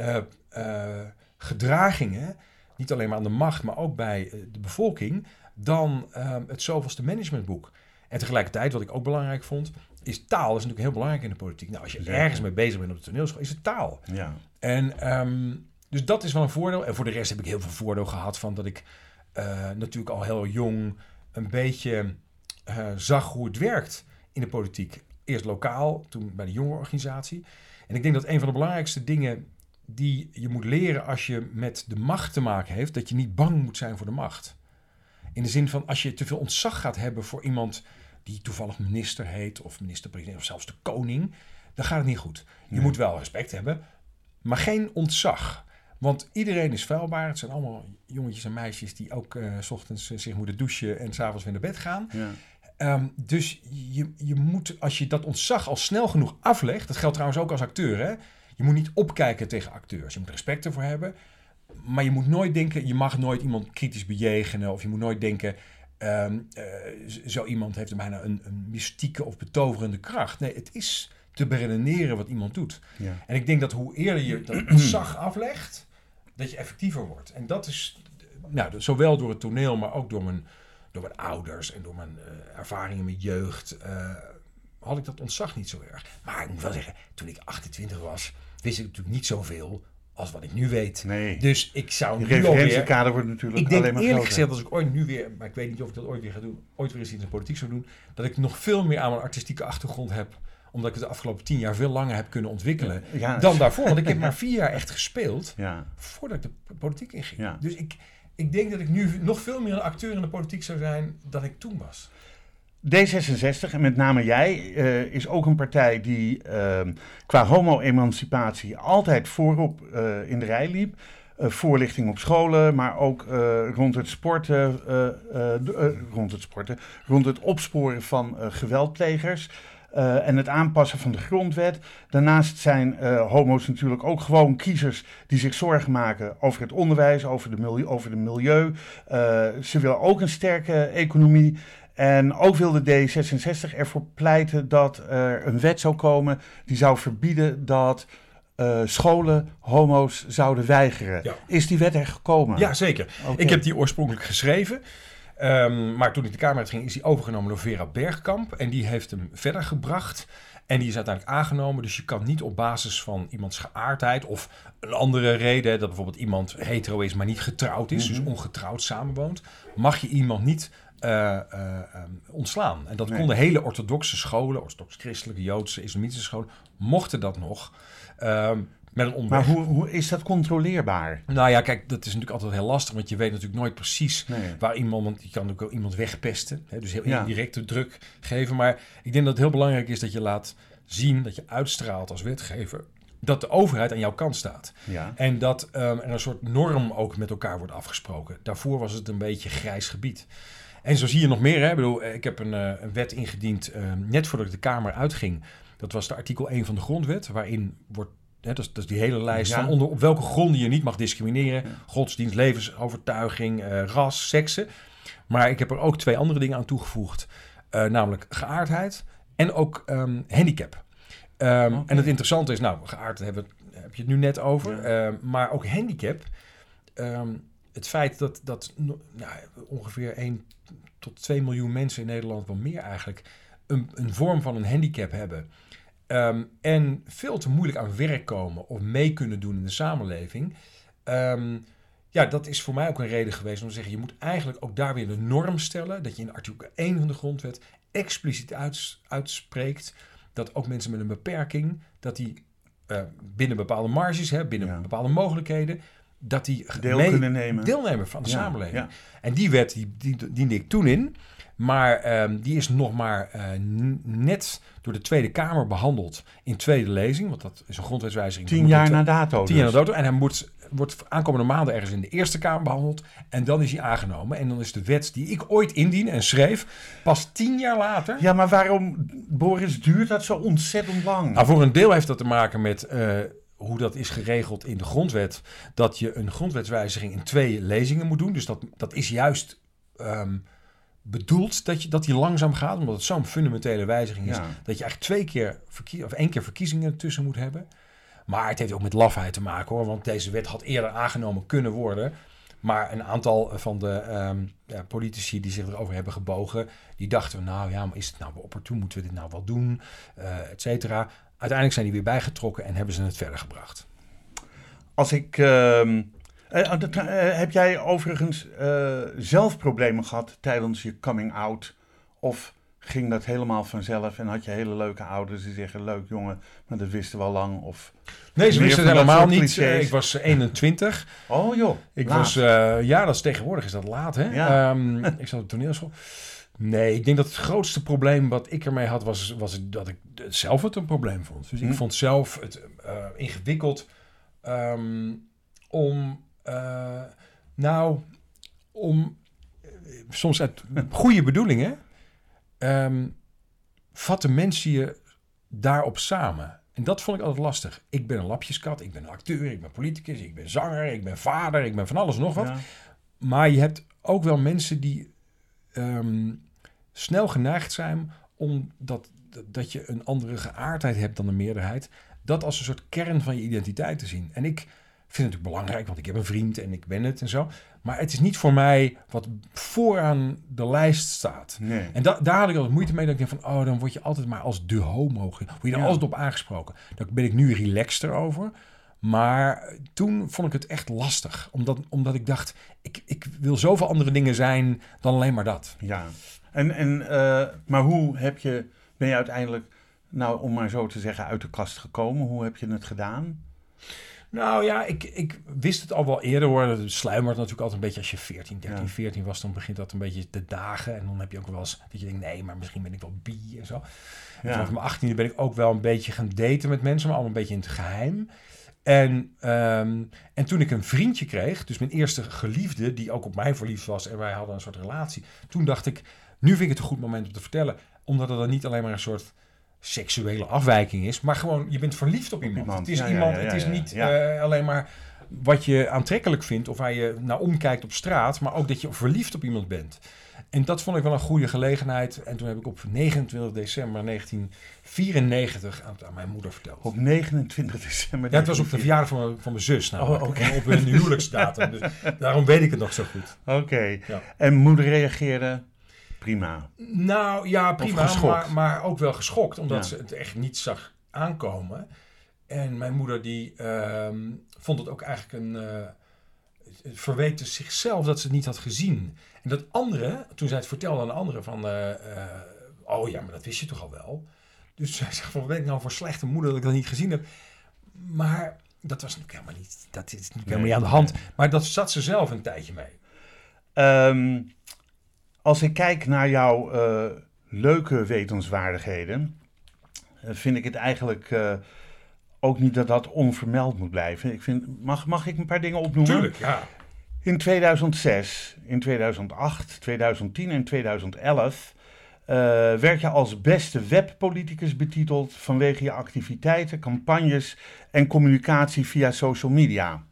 [SPEAKER 3] uh, gedragingen. Niet alleen maar aan de macht, maar ook bij de bevolking. Dan ehm, het zoveelste managementboek. En tegelijkertijd, wat ik ook belangrijk vond, is taal. Dat is natuurlijk heel belangrijk in de politiek. Nou, als je ergens mee bezig bent op de toneelschool, is het taal.
[SPEAKER 2] Ja.
[SPEAKER 3] En um, dus dat is wel een voordeel. En voor de rest heb ik heel veel voordeel gehad van dat ik uh, natuurlijk al heel jong een beetje uh, zag hoe het werkt in de politiek. Eerst lokaal, toen bij de jonge organisatie. En ik denk dat een van de belangrijkste dingen die je moet leren als je met de macht te maken heeft, dat je niet bang moet zijn voor de macht. In de zin van als je te veel ontzag gaat hebben voor iemand die toevallig minister heet, of minister-president, of zelfs de koning, dan gaat het niet goed. Je
[SPEAKER 2] Nee.
[SPEAKER 3] moet wel respect hebben, maar geen ontzag. Want iedereen is vuilbaar. Het zijn allemaal jongetjes en meisjes die ook eh, s ochtends eh, zich moeten douchen en s'avonds weer naar bed gaan.
[SPEAKER 2] Ja.
[SPEAKER 3] Ehm, dus je, je moet, als je dat ontzag al snel genoeg aflegt, dat geldt trouwens ook als acteur, hè? Je moet niet opkijken tegen acteurs. Je moet respect ervoor hebben, maar je moet nooit denken, je mag nooit iemand kritisch bejegenen, of je moet nooit denken, ehm, eh, zo iemand heeft bijna een, een mystieke of betoverende kracht. Nee, het is te beredeneren wat iemand doet.
[SPEAKER 2] Ja.
[SPEAKER 3] En ik denk dat hoe eerder je dat ontzag aflegt, dat je effectiever wordt. En dat is nou, zowel door het toneel, maar ook door mijn, door mijn ouders en door mijn eh, ervaringen met jeugd, eh, had ik dat ontzag niet zo erg. Maar ik moet wel zeggen, toen ik 28 was, wist ik natuurlijk niet zoveel als wat ik nu weet.
[SPEAKER 2] Nee.
[SPEAKER 3] Dus ik zou nu
[SPEAKER 2] referentiekader wordt natuurlijk
[SPEAKER 3] Ik denk
[SPEAKER 2] alleen maar
[SPEAKER 3] eerlijk
[SPEAKER 2] groter.
[SPEAKER 3] gezegd, als ik ooit nu weer, maar ik weet niet of ik dat ooit weer ga doen, ooit weer eens iets in de politiek zou doen, dat ik nog veel meer aan mijn artistieke achtergrond heb, omdat ik het de afgelopen tien jaar veel langer heb kunnen ontwikkelen
[SPEAKER 2] Ja,
[SPEAKER 3] dan daarvoor. Want ik heb maar vier jaar echt gespeeld
[SPEAKER 2] Ja,
[SPEAKER 3] voordat ik de politiek inging.
[SPEAKER 2] Ja.
[SPEAKER 3] Dus ik, ik denk dat ik nu nog veel meer een acteur in de politiek zou zijn dan ik toen was.
[SPEAKER 2] D66, en met name jij, eh, is ook een partij die eh, qua homo-emancipatie altijd voorop eh, in de rij liep. Eh, voorlichting op scholen, maar ook rond het sporten, rond het sporten, rond het opsporen van geweldplegers. en het aanpassen van de grondwet. Daarnaast zijn homo's natuurlijk ook gewoon kiezers die zich zorgen maken over het onderwijs, over de milieu. Over de milieu. Ze willen ook een sterke economie. En ook wilde D66 ervoor pleiten dat er een wet zou komen die zou verbieden dat eh, scholen homo's zouden weigeren.
[SPEAKER 3] Ja.
[SPEAKER 2] Is die wet er gekomen?
[SPEAKER 3] Ja, zeker. Ik heb die oorspronkelijk geschreven. Ehm, maar toen ik de Kamer ging, is die overgenomen door Vera Bergkamp. En die heeft hem verder gebracht. En die is uiteindelijk aangenomen. Dus je kan niet op basis van iemands geaardheid of een andere reden, dat bijvoorbeeld iemand hetero is, maar niet getrouwd is, dus ongetrouwd samenwoont, mag je iemand niet ehm, ontslaan. En dat
[SPEAKER 2] Nee.
[SPEAKER 3] konden hele orthodoxe scholen, orthodox-christelijke, Joodse, islamitische scholen, mochten dat nog. ehm, met een omweg.
[SPEAKER 2] Maar hoe, hoe is dat controleerbaar?
[SPEAKER 3] Nou ja, kijk, dat is natuurlijk altijd heel lastig, want je weet natuurlijk nooit precies
[SPEAKER 2] Nee.
[SPEAKER 3] waar iemand, want je kan ook wel iemand wegpesten, hè, dus heel
[SPEAKER 2] Ja.
[SPEAKER 3] indirecte druk geven. Maar ik denk dat het heel belangrijk is dat je laat zien, dat je uitstraalt als wetgever, dat de overheid aan jouw kant staat.
[SPEAKER 2] Ja.
[SPEAKER 3] En dat ehm, er een soort norm ook met elkaar wordt afgesproken. Daarvoor was het een beetje grijs gebied. En zo zie je nog meer. Hè? Ik, bedoel, eh, ik heb een, eh, een wet ingediend ehm, net voordat ik de Kamer uitging. Dat was de artikel 1 van de Grondwet, waarin wordt. Hè, dat, is, dat is die hele lijst
[SPEAKER 2] Ja.
[SPEAKER 3] van onder, op welke gronden je niet mag discrimineren. Godsdienst, levensovertuiging, eh, ras, seksen. Maar ik heb er ook twee andere dingen aan toegevoegd. Eh, namelijk geaardheid en ook ehm, handicap. Ehm. En het interessante is, nou, geaard hebben, we- heb je het nu net over.
[SPEAKER 2] Ja.
[SPEAKER 3] Ehm, maar ook handicap. Het feit dat, dat no- nou, ongeveer 1 tot 2 miljoen mensen in Nederland, wel meer eigenlijk, een, een vorm van een handicap hebben. Ehm, en veel te moeilijk aan werk komen of mee kunnen doen in de samenleving. Ehm, ja, dat is voor mij ook een reden geweest om te zeggen: je moet eigenlijk ook daar weer de norm stellen. Dat je in artikel 1 van de grondwet expliciet uits- uitspreekt dat ook mensen met een beperking, dat die eh, binnen bepaalde marges, hè, binnen
[SPEAKER 2] Ja.
[SPEAKER 3] bepaalde mogelijkheden, dat die
[SPEAKER 2] Deel kunnen nemen.
[SPEAKER 3] deelnemen van de
[SPEAKER 2] Ja,
[SPEAKER 3] samenleving.
[SPEAKER 2] ja.
[SPEAKER 3] En die wet die, die, diende ik toen in. Maar ehm, die is nog maar eh, net door de Tweede Kamer behandeld in tweede lezing. Want dat is een grondwetswijziging.
[SPEAKER 2] Tien jaar na dato.
[SPEAKER 3] Tien jaar na
[SPEAKER 2] dus.
[SPEAKER 3] dato. En hij moet, wordt aankomende maanden ergens in de Eerste Kamer behandeld. En dan is hij aangenomen. En dan is de wet die ik ooit indien en schreef, pas tien jaar later.
[SPEAKER 2] Ja, maar waarom, Boris, duurt dat zo ontzettend lang?
[SPEAKER 3] Nou, voor een deel heeft dat te maken met eh, hoe dat is geregeld in de grondwet, dat je een grondwetswijziging in twee lezingen moet doen. Dus dat, dat is juist ehm, bedoeld dat, je, dat die langzaam gaat, omdat het zo'n fundamentele wijziging is,
[SPEAKER 2] Ja.
[SPEAKER 3] dat je eigenlijk twee keer verkie- of één keer verkiezingen tussen moet hebben. Maar het heeft ook met lafheid te maken hoor, want deze wet had eerder aangenomen kunnen worden. Maar een aantal van de ehm, ja, politici die zich erover hebben gebogen, die dachten, nou ja, maar is het nou wel opportun? Moeten we dit nou wel doen? Eh et cetera. Uiteindelijk zijn die weer bijgetrokken en hebben ze het verder gebracht.
[SPEAKER 2] Als ik. ehm, eh, dat, eh, heb jij overigens eh, zelf problemen gehad tijdens je coming out? Of ging dat helemaal vanzelf en had je hele leuke ouders die zeggen: Leuk jongen, maar dat wisten we al lang? Of,
[SPEAKER 3] Nee, ze wisten het helemaal niet.
[SPEAKER 2] clichés.
[SPEAKER 3] Ik was 21.
[SPEAKER 2] Oh joh,
[SPEAKER 3] Ik
[SPEAKER 2] laat.
[SPEAKER 3] was, ja, dat is tegenwoordig is dat laat, hè?
[SPEAKER 2] Ja.
[SPEAKER 3] Ehm, ik zat op toneelschool. Nee, ik denk dat het grootste probleem wat ik ermee had, was, was dat ik zelf het een probleem vond. Dus ik
[SPEAKER 2] Hm.
[SPEAKER 3] vond zelf het eh, ingewikkeld ehm, om, eh, nou, om eh, soms uit goede bedoelingen, ehm, vatten mensen je daarop samen. En dat vond ik altijd lastig. Ik ben een lapjeskat, ik ben een acteur, ik ben politicus, ik ben zanger, ik ben vader, ik ben van alles nog wat.
[SPEAKER 2] Ja.
[SPEAKER 3] Maar je hebt ook wel mensen die ehm, snel geneigd zijn om dat, dat je een andere geaardheid hebt dan de meerderheid. Dat als een soort kern van je identiteit te zien. En ik vind het natuurlijk belangrijk, want ik heb een vriend en ik ben het en zo. Maar het is niet voor mij wat vooraan de lijst staat.
[SPEAKER 2] Nee.
[SPEAKER 3] En da- daar had ik altijd moeite mee. Dat ik denk van, oh, dan word je altijd maar als de homo. Word je daar
[SPEAKER 2] Ja.
[SPEAKER 3] altijd op aangesproken. Daar ben ik nu relaxter over. Maar toen vond ik het echt lastig. Omdat, omdat ik dacht, ik, ik wil zoveel andere dingen zijn dan alleen maar dat.
[SPEAKER 2] Ja. En, en, eh, maar hoe heb je, ben je uiteindelijk, nou om maar zo te zeggen, uit de kast gekomen? Hoe heb je het gedaan?
[SPEAKER 3] Nou ja, ik, ik wist het al wel eerder hoor. Het sluimert natuurlijk altijd een beetje als je 14, 13,
[SPEAKER 2] Ja.
[SPEAKER 3] 14 was. Dan begint dat een beetje te dagen. En dan heb je ook wel eens dat je denkt, nee, maar misschien ben ik wel bi en zo. En
[SPEAKER 2] Ja.
[SPEAKER 3] Vanaf mijn 18e ben ik ook wel een beetje gaan daten met mensen, maar allemaal een beetje in het geheim. En, ehm, en toen ik een vriendje kreeg, dus mijn eerste geliefde, die ook op mij verliefd was en wij hadden een soort relatie. Toen dacht ik, nu vind ik het een goed moment om te vertellen. Omdat het dan niet alleen maar een soort seksuele afwijking is, maar gewoon je bent verliefd op iemand.
[SPEAKER 2] iemand.
[SPEAKER 3] Het is
[SPEAKER 2] Ja,
[SPEAKER 3] iemand,
[SPEAKER 2] ja, ja,
[SPEAKER 3] het is niet eh, alleen maar wat je aantrekkelijk vindt of waar je naar omkijkt op straat, maar ook dat je verliefd op iemand bent. En dat vond ik wel een goede gelegenheid. En toen heb ik op 29 december 1994 aan, aan mijn moeder verteld.
[SPEAKER 2] Op 29 december.
[SPEAKER 3] Ja, het was op de verjaardag van mijn, van mijn zus namelijk.
[SPEAKER 2] Oh,
[SPEAKER 3] op hun huwelijksdatum. Dus daarom weet ik het nog zo goed.
[SPEAKER 2] Oké. En moeder reageerde prima.
[SPEAKER 3] Nou ja, prima. Maar, maar ook wel geschokt. Omdat
[SPEAKER 2] Ja.
[SPEAKER 3] ze het echt niet zag aankomen. En mijn moeder die ehm, vond het ook eigenlijk een... eh verweet dus zichzelf dat ze het niet had gezien. En dat andere, toen zij het vertelde aan de anderen van... eh, eh, oh ja, maar dat wist je toch al wel? Dus zij zegt van, wat ben ik nou voor slechte moeder dat ik dat niet gezien heb? Maar dat was natuurlijk helemaal niet... Dat is natuurlijk helemaal niet aan de hand. Maar dat zat ze zelf een tijdje mee.
[SPEAKER 2] Ehm, als ik kijk naar jouw eh, leuke wetenswaardigheden, eh, vind ik het eigenlijk eh, ook niet dat dat onvermeld moet blijven. Ik vind, mag, mag ik een paar dingen opnoemen?
[SPEAKER 3] Tuurlijk, ja.
[SPEAKER 2] In 2006, in 2008, 2010 en 2011 eh, werd je als beste webpoliticus betiteld vanwege je activiteiten, campagnes en communicatie via social media.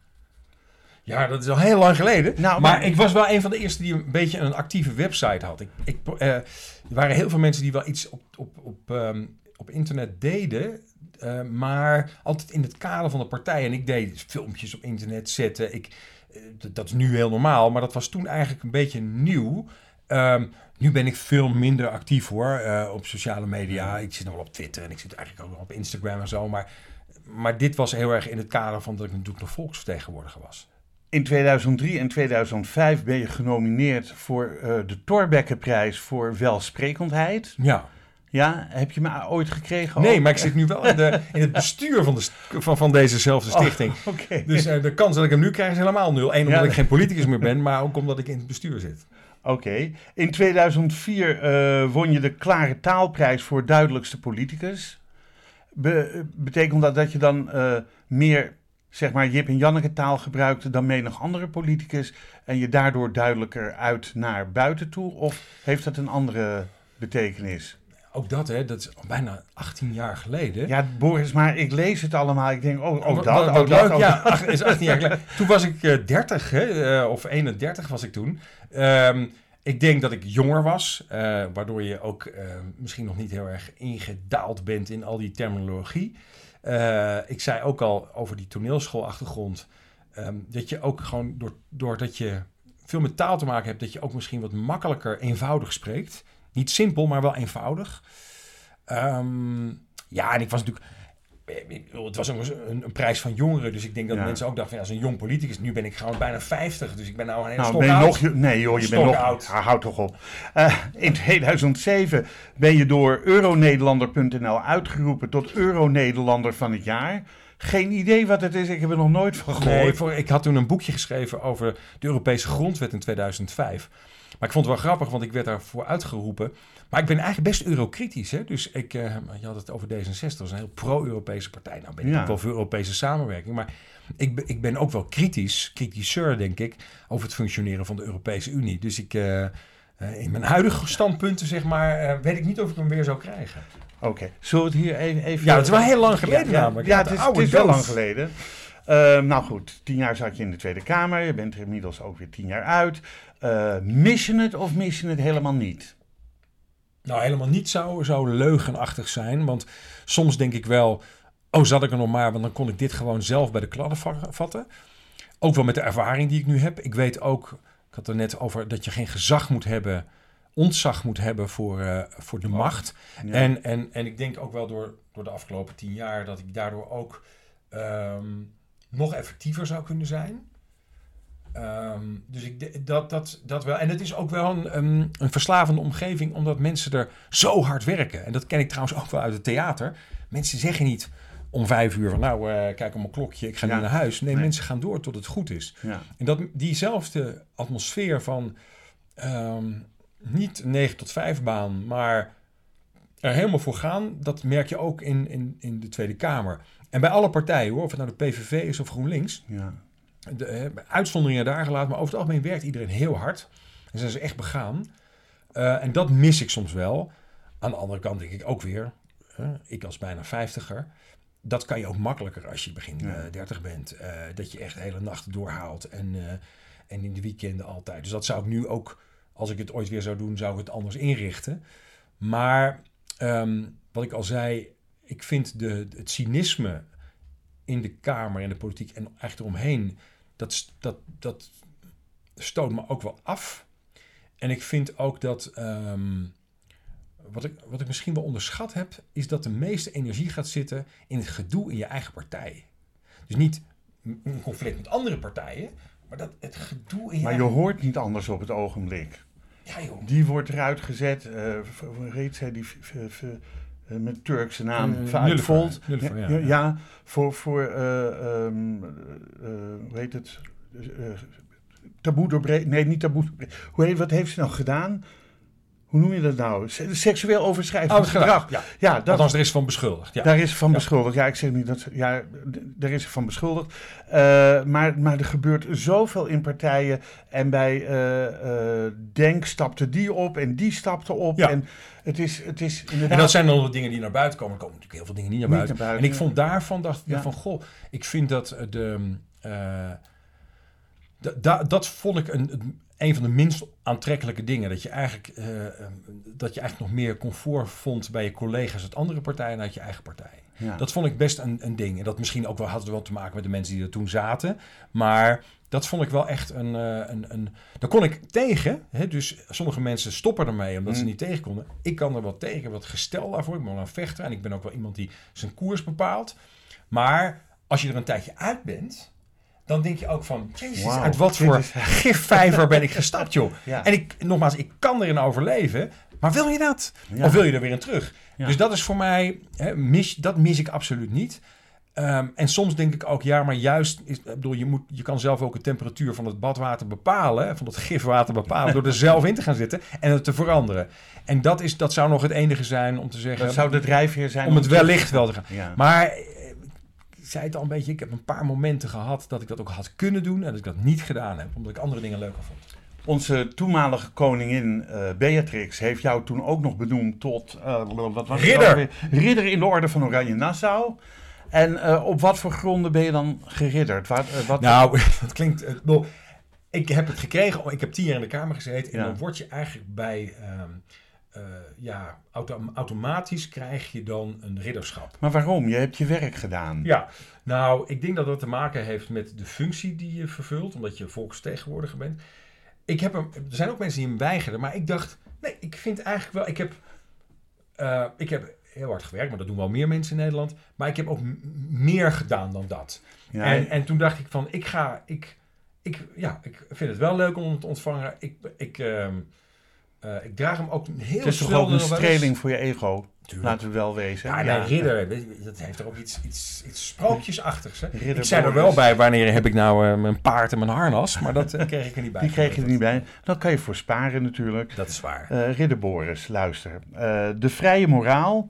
[SPEAKER 3] Ja, dat is al heel lang geleden.
[SPEAKER 2] Nou,
[SPEAKER 3] maar,
[SPEAKER 2] maar-
[SPEAKER 3] ik was wel een van de eerste die een beetje een actieve website had. Ik, ik, eh, er waren heel veel mensen die wel iets op, op, op, ehm, op internet deden. eh, maar altijd in het kader van de partij. En ik deed filmpjes op internet zetten. Ik, eh, dat is nu heel normaal. Maar dat was toen eigenlijk een beetje nieuw. Ehm, nu ben ik veel minder actief hoor. op sociale media. Ik zit nog wel op Twitter. En ik zit eigenlijk ook nog op Instagram en zo. Maar, maar dit was heel erg in het kader van dat ik natuurlijk nog volksvertegenwoordiger was.
[SPEAKER 2] In 2003 en 2005 ben je genomineerd voor eh, de Thorbecke-prijs voor welsprekendheid.
[SPEAKER 3] Ja.
[SPEAKER 2] Ja, heb je me ooit gekregen?
[SPEAKER 3] Nee,
[SPEAKER 2] ook?
[SPEAKER 3] maar ik zit nu wel in, de, in het bestuur van, de, van, van dezezelfde stichting.
[SPEAKER 2] Oh, Oké.
[SPEAKER 3] Dus eh, de kans dat ik hem nu krijg is helemaal nul. Eén, omdat
[SPEAKER 2] Ja.
[SPEAKER 3] ik geen politicus meer ben, maar ook omdat ik in het bestuur zit.
[SPEAKER 2] Oké. In 2004 eh, won je de Klare Taalprijs voor duidelijkste politicus. Be- betekent dat dat je dan eh, meer, zeg maar, Jip en Janneke taal gebruikte dan menig andere politicus en je daardoor duidelijker uit naar buiten toe? Of heeft dat een andere betekenis?
[SPEAKER 3] ook dat, hè, dat is bijna 18 jaar geleden.
[SPEAKER 2] Ja, Boris, maar ik lees het allemaal. Ik denk, oh, oh dat, oh, dat,
[SPEAKER 3] leuk,
[SPEAKER 2] oh,
[SPEAKER 3] ja, ach- is 18 jaar geleden. Toen was ik eh 30, hè, eh, of 31 was ik toen. Ehm, ik denk dat ik jonger was, eh, waardoor je ook eh, misschien nog niet heel erg ingedaald bent in al die terminologie. Eh, ik zei ook al over die toneelschoolachtergrond, ehm, dat je ook gewoon door, doordat je veel met taal te maken hebt, dat je ook misschien wat makkelijker eenvoudig spreekt. Niet simpel, maar wel eenvoudig. Ehm, ja, en ik was natuurlijk. Bedoel, Het was ook een, een prijs van jongeren, dus ik denk dat
[SPEAKER 2] Ja.
[SPEAKER 3] mensen ook dachten: ja, als een jong politicus, nu ben ik gewoon bijna 50, dus ik ben nou een hele
[SPEAKER 2] Nou, ben je
[SPEAKER 3] oud.
[SPEAKER 2] nog... Nee joh, je bent nog... Ah, houd toch op. Eh, in 2007 ben je door Euronederlander.nl uitgeroepen tot Euronederlander van het jaar. Geen idee wat het is, ik heb er nog nooit van gehoord.
[SPEAKER 3] Nee, voor, ik had toen een boekje geschreven over de Europese grondwet in 2005. Maar ik vond het wel grappig, want ik werd daarvoor uitgeroepen. Maar ik ben eigenlijk best eurokritisch. Hè? Dus ik, eh, je had het over D66, dat is een heel pro-Europese partij. Nou ben ik
[SPEAKER 2] Ja.
[SPEAKER 3] ook wel voor Europese samenwerking. Maar ik, ben- ik ben ook wel kritisch, kritischer denk ik, over het functioneren van de Europese Unie. Dus ik, eh, eh, in mijn huidige standpunten, zeg maar, weet ik niet of ik hem weer zou krijgen.
[SPEAKER 2] Oké, zullen we het hier even... even
[SPEAKER 3] Ja, dat is wel heel lang geleden
[SPEAKER 2] ja,
[SPEAKER 3] namelijk.
[SPEAKER 2] Ja,
[SPEAKER 3] Ja,
[SPEAKER 2] het is, het is wel lang geleden. Ehm, nou goed, tien jaar zat je in de Tweede Kamer. Je bent er inmiddels ook weer tien jaar uit. Eh mis je het of mis je het helemaal niet?
[SPEAKER 3] Nou, helemaal niet zou, zou leugenachtig zijn. Want soms denk ik wel, oh, zat ik er nog maar, want dan kon ik dit gewoon zelf bij de kladden va- vatten. Ook wel met de ervaring die ik nu heb. Ik weet ook, ik had er net over dat je geen gezag moet hebben, ontzag moet hebben voor, eh, voor de macht.
[SPEAKER 2] Ja.
[SPEAKER 3] En, en, en ik denk ook wel door, door de afgelopen tien jaar dat ik daardoor ook ehm, nog effectiever zou kunnen zijn. Ehm, dus ik, dat, dat, dat wel. En het is ook wel een, een, een verslavende omgeving, omdat mensen er zo hard werken. En dat ken ik trouwens ook wel uit het theater. Mensen zeggen niet om vijf uur van nou, eh, kijk op mijn klokje, ik ga
[SPEAKER 2] Ja.
[SPEAKER 3] nu naar huis. Nee,
[SPEAKER 2] Nee.
[SPEAKER 3] mensen gaan door tot het goed is.
[SPEAKER 2] Ja.
[SPEAKER 3] En dat, diezelfde atmosfeer van ehm, niet 9 tot 5 baan, maar er helemaal voor gaan, dat merk je ook in, in, in de Tweede Kamer. En bij alle partijen hoor, of het nou de PVV is of GroenLinks,
[SPEAKER 2] Ja.
[SPEAKER 3] De, eh, uitzonderingen daar gelaten, maar over het algemeen werkt iedereen heel hard. En zijn ze echt begaan. Eh, en dat mis ik soms wel. Aan de andere kant denk ik ook weer, eh, ik als bijna vijftiger, dat kan je ook makkelijker als je begin
[SPEAKER 2] Ja.
[SPEAKER 3] eh, 30 bent. dat je echt hele nachten doorhaalt en, en in de weekenden altijd. Dus dat zou ik nu ook, als ik het ooit weer zou doen, zou ik het anders inrichten. Maar ehm, wat ik al zei, ik vind de, het cynisme in de Kamer en de politiek en eigenlijk eromheen, dat, dat, dat stoot me ook wel af. En ik vind ook dat, ehm, wat, ik, wat ik misschien wel onderschat heb, is dat de meeste energie gaat zitten in het gedoe in je eigen partij. Dus niet een conflict met andere partijen, maar dat het gedoe in je
[SPEAKER 2] Maar je
[SPEAKER 3] eigen...
[SPEAKER 2] hoort niet anders op het ogenblik.
[SPEAKER 3] Ja joh.
[SPEAKER 2] Die wordt eruit gezet. eh, v- hoe heet zij die eh, met Turkse naam?
[SPEAKER 3] Eh,
[SPEAKER 2] Vaak
[SPEAKER 3] Nullifer,
[SPEAKER 2] Volt.
[SPEAKER 3] Nullifer,
[SPEAKER 2] ja,
[SPEAKER 3] ja.
[SPEAKER 2] ja, ja, voor, voor eh, ehm, eh, hoe heet het? Eh, taboe doorbreken. Nee, niet taboe doorbreken. Hoe heet, wat heeft ze nou gedaan? Hoe noem je dat nou? Se- Seksueel overschrijdend gedrag.
[SPEAKER 3] Ja.
[SPEAKER 2] Ja, dat,
[SPEAKER 3] Althans, er is van beschuldigd. Ja.
[SPEAKER 2] daar is van
[SPEAKER 3] Ja.
[SPEAKER 2] beschuldigd. Ja, ik zeg niet dat. Ja, daar is van beschuldigd. Eh, maar, maar er gebeurt zoveel in partijen. En bij eh, eh, Denk stapte die op en die stapte op.
[SPEAKER 3] Ja.
[SPEAKER 2] En het is, het is inderdaad.
[SPEAKER 3] En dat zijn dan de dingen die naar buiten komen. Er komen natuurlijk heel veel dingen niet naar
[SPEAKER 2] Niet
[SPEAKER 3] buiten.
[SPEAKER 2] naar buiten,
[SPEAKER 3] En ik vond daarvan, dacht ik
[SPEAKER 2] Ja.
[SPEAKER 3] van, goh, ik vind dat de... da- dat vond ik een, een- van de minst aantrekkelijke dingen. Dat je, eigenlijk, eh, eh, dat je eigenlijk nog meer comfort vond bij je collega's uit andere partijen dan uit je eigen partij.
[SPEAKER 2] ja.
[SPEAKER 3] Dat vond ik best een, een ding. En dat misschien ook wel had wel te maken met de mensen die er toen zaten. Maar dat vond ik wel echt een. eh, een, een daar kon ik tegen. Hè? Dus sommige mensen stoppen ermee omdat ze
[SPEAKER 2] Mm.
[SPEAKER 3] niet tegen konden. Ik kan er wel tegen. Wat gestel daarvoor. Ik ben wel een vechter. En ik ben ook wel iemand die zijn koers bepaalt. Maar als je er een tijdje uit bent. Dan denk je ook van, jezus, uit wat voor
[SPEAKER 2] is-
[SPEAKER 3] gifvijver ben ik gestapt, joh.
[SPEAKER 2] Ja.
[SPEAKER 3] En ik, nogmaals, ik kan erin overleven. Maar wil je dat?
[SPEAKER 2] Ja.
[SPEAKER 3] Of wil je er weer in terug?
[SPEAKER 2] Ja.
[SPEAKER 3] Dus dat is voor mij, hè, mis, dat mis ik absoluut niet. Ehm, en soms denk ik ook, ja, maar juist, is, bedoel, je, moet, je kan zelf ook de temperatuur van het badwater bepalen, van het gifwater bepalen, door er zelf in te gaan zitten en het te veranderen. En dat, is, dat zou nog het enige zijn om te zeggen,
[SPEAKER 2] dat zou de drijfveer zijn.
[SPEAKER 3] om het wellicht wel te gaan.
[SPEAKER 2] Ja.
[SPEAKER 3] Maar zei het al een beetje, ik heb een paar momenten gehad dat ik dat ook had kunnen doen en dat ik dat niet gedaan heb, omdat ik andere dingen leuker vond.
[SPEAKER 2] onze toenmalige koningin eh, Beatrix heeft jou toen ook nog benoemd tot uh, wat was
[SPEAKER 3] ridder.
[SPEAKER 2] Het ridder in de orde van Oranje Nassau. En uh, op wat voor gronden ben je dan geridderd? Wat,
[SPEAKER 3] wat nou, dat klinkt. ik heb het gekregen. Ik heb tien jaar in de Kamer gezeten. En ja. dan word je eigenlijk bij. Um, uh, ja, auto automatisch krijg je dan een ridderschap.
[SPEAKER 2] Maar waarom? Je hebt je werk gedaan.
[SPEAKER 3] Ja, nou, ik denk dat dat te maken heeft met de functie die je vervult, omdat je volksvertegenwoordiger bent. Ik heb hem, er zijn ook mensen die hem weigerden, maar ik dacht, nee, ik vind eigenlijk wel, ik heb, uh, ik heb heel hard gewerkt, maar dat doen wel meer mensen in Nederland. Maar ik heb ook meer gedaan dan dat. Ja, en, en toen dacht ik van, ik ga, ik, ik, ja, ik vind het wel leuk om hem te ontvangen. Ik, ik, uh, uh, ik draag hem ook heel
[SPEAKER 2] Het is toch ook een streling voor je ego? Tuurlijk. Laten we wel wezen.
[SPEAKER 3] Ja, ja. ridder, dat heeft er ook iets, iets, iets sprookjesachtigs. Hè? ik zei er wel bij, wanneer heb ik nou uh, mijn paard en mijn harnas, maar dat uh, kreeg ik er niet bij.
[SPEAKER 2] Die kreeg je er niet bij. Dat kan je voor sparen natuurlijk.
[SPEAKER 3] Dat is waar.
[SPEAKER 2] Uh, ridder Boris, luister. de vrije moraal,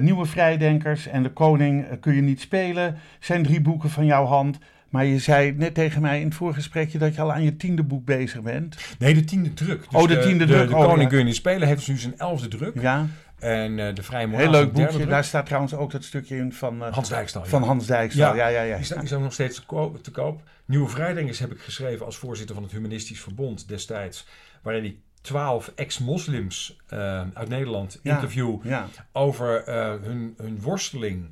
[SPEAKER 2] nieuwe vrijdenkers en de koning kun je niet spelen, zijn drie boeken van jouw hand. Maar je zei net tegen mij in het voorgesprekje dat je al aan je tiende boek bezig bent.
[SPEAKER 3] Nee, de tiende druk.
[SPEAKER 2] Dus oh, de tiende
[SPEAKER 3] de,
[SPEAKER 2] druk.
[SPEAKER 3] De, de oh, Koning kun niet spelen heeft nu zijn elfde druk.
[SPEAKER 2] Ja.
[SPEAKER 3] En uh, de Vrije Moraal.
[SPEAKER 2] Heel leuk boekje. Daar staat trouwens ook dat stukje in van uh,
[SPEAKER 3] Hans Dijkstal.
[SPEAKER 2] Van Hans Dijkstal. Ja, ja, ja. ja.
[SPEAKER 3] Die, staat, die ook nog steeds te koop, te koop. Nieuwe Vrijdenkers heb ik geschreven als voorzitter van het Humanistisch Verbond destijds. Waarin ik twaalf ex-moslims uh, uit Nederland
[SPEAKER 2] ja,
[SPEAKER 3] interview
[SPEAKER 2] ja.
[SPEAKER 3] over hun, hun worsteling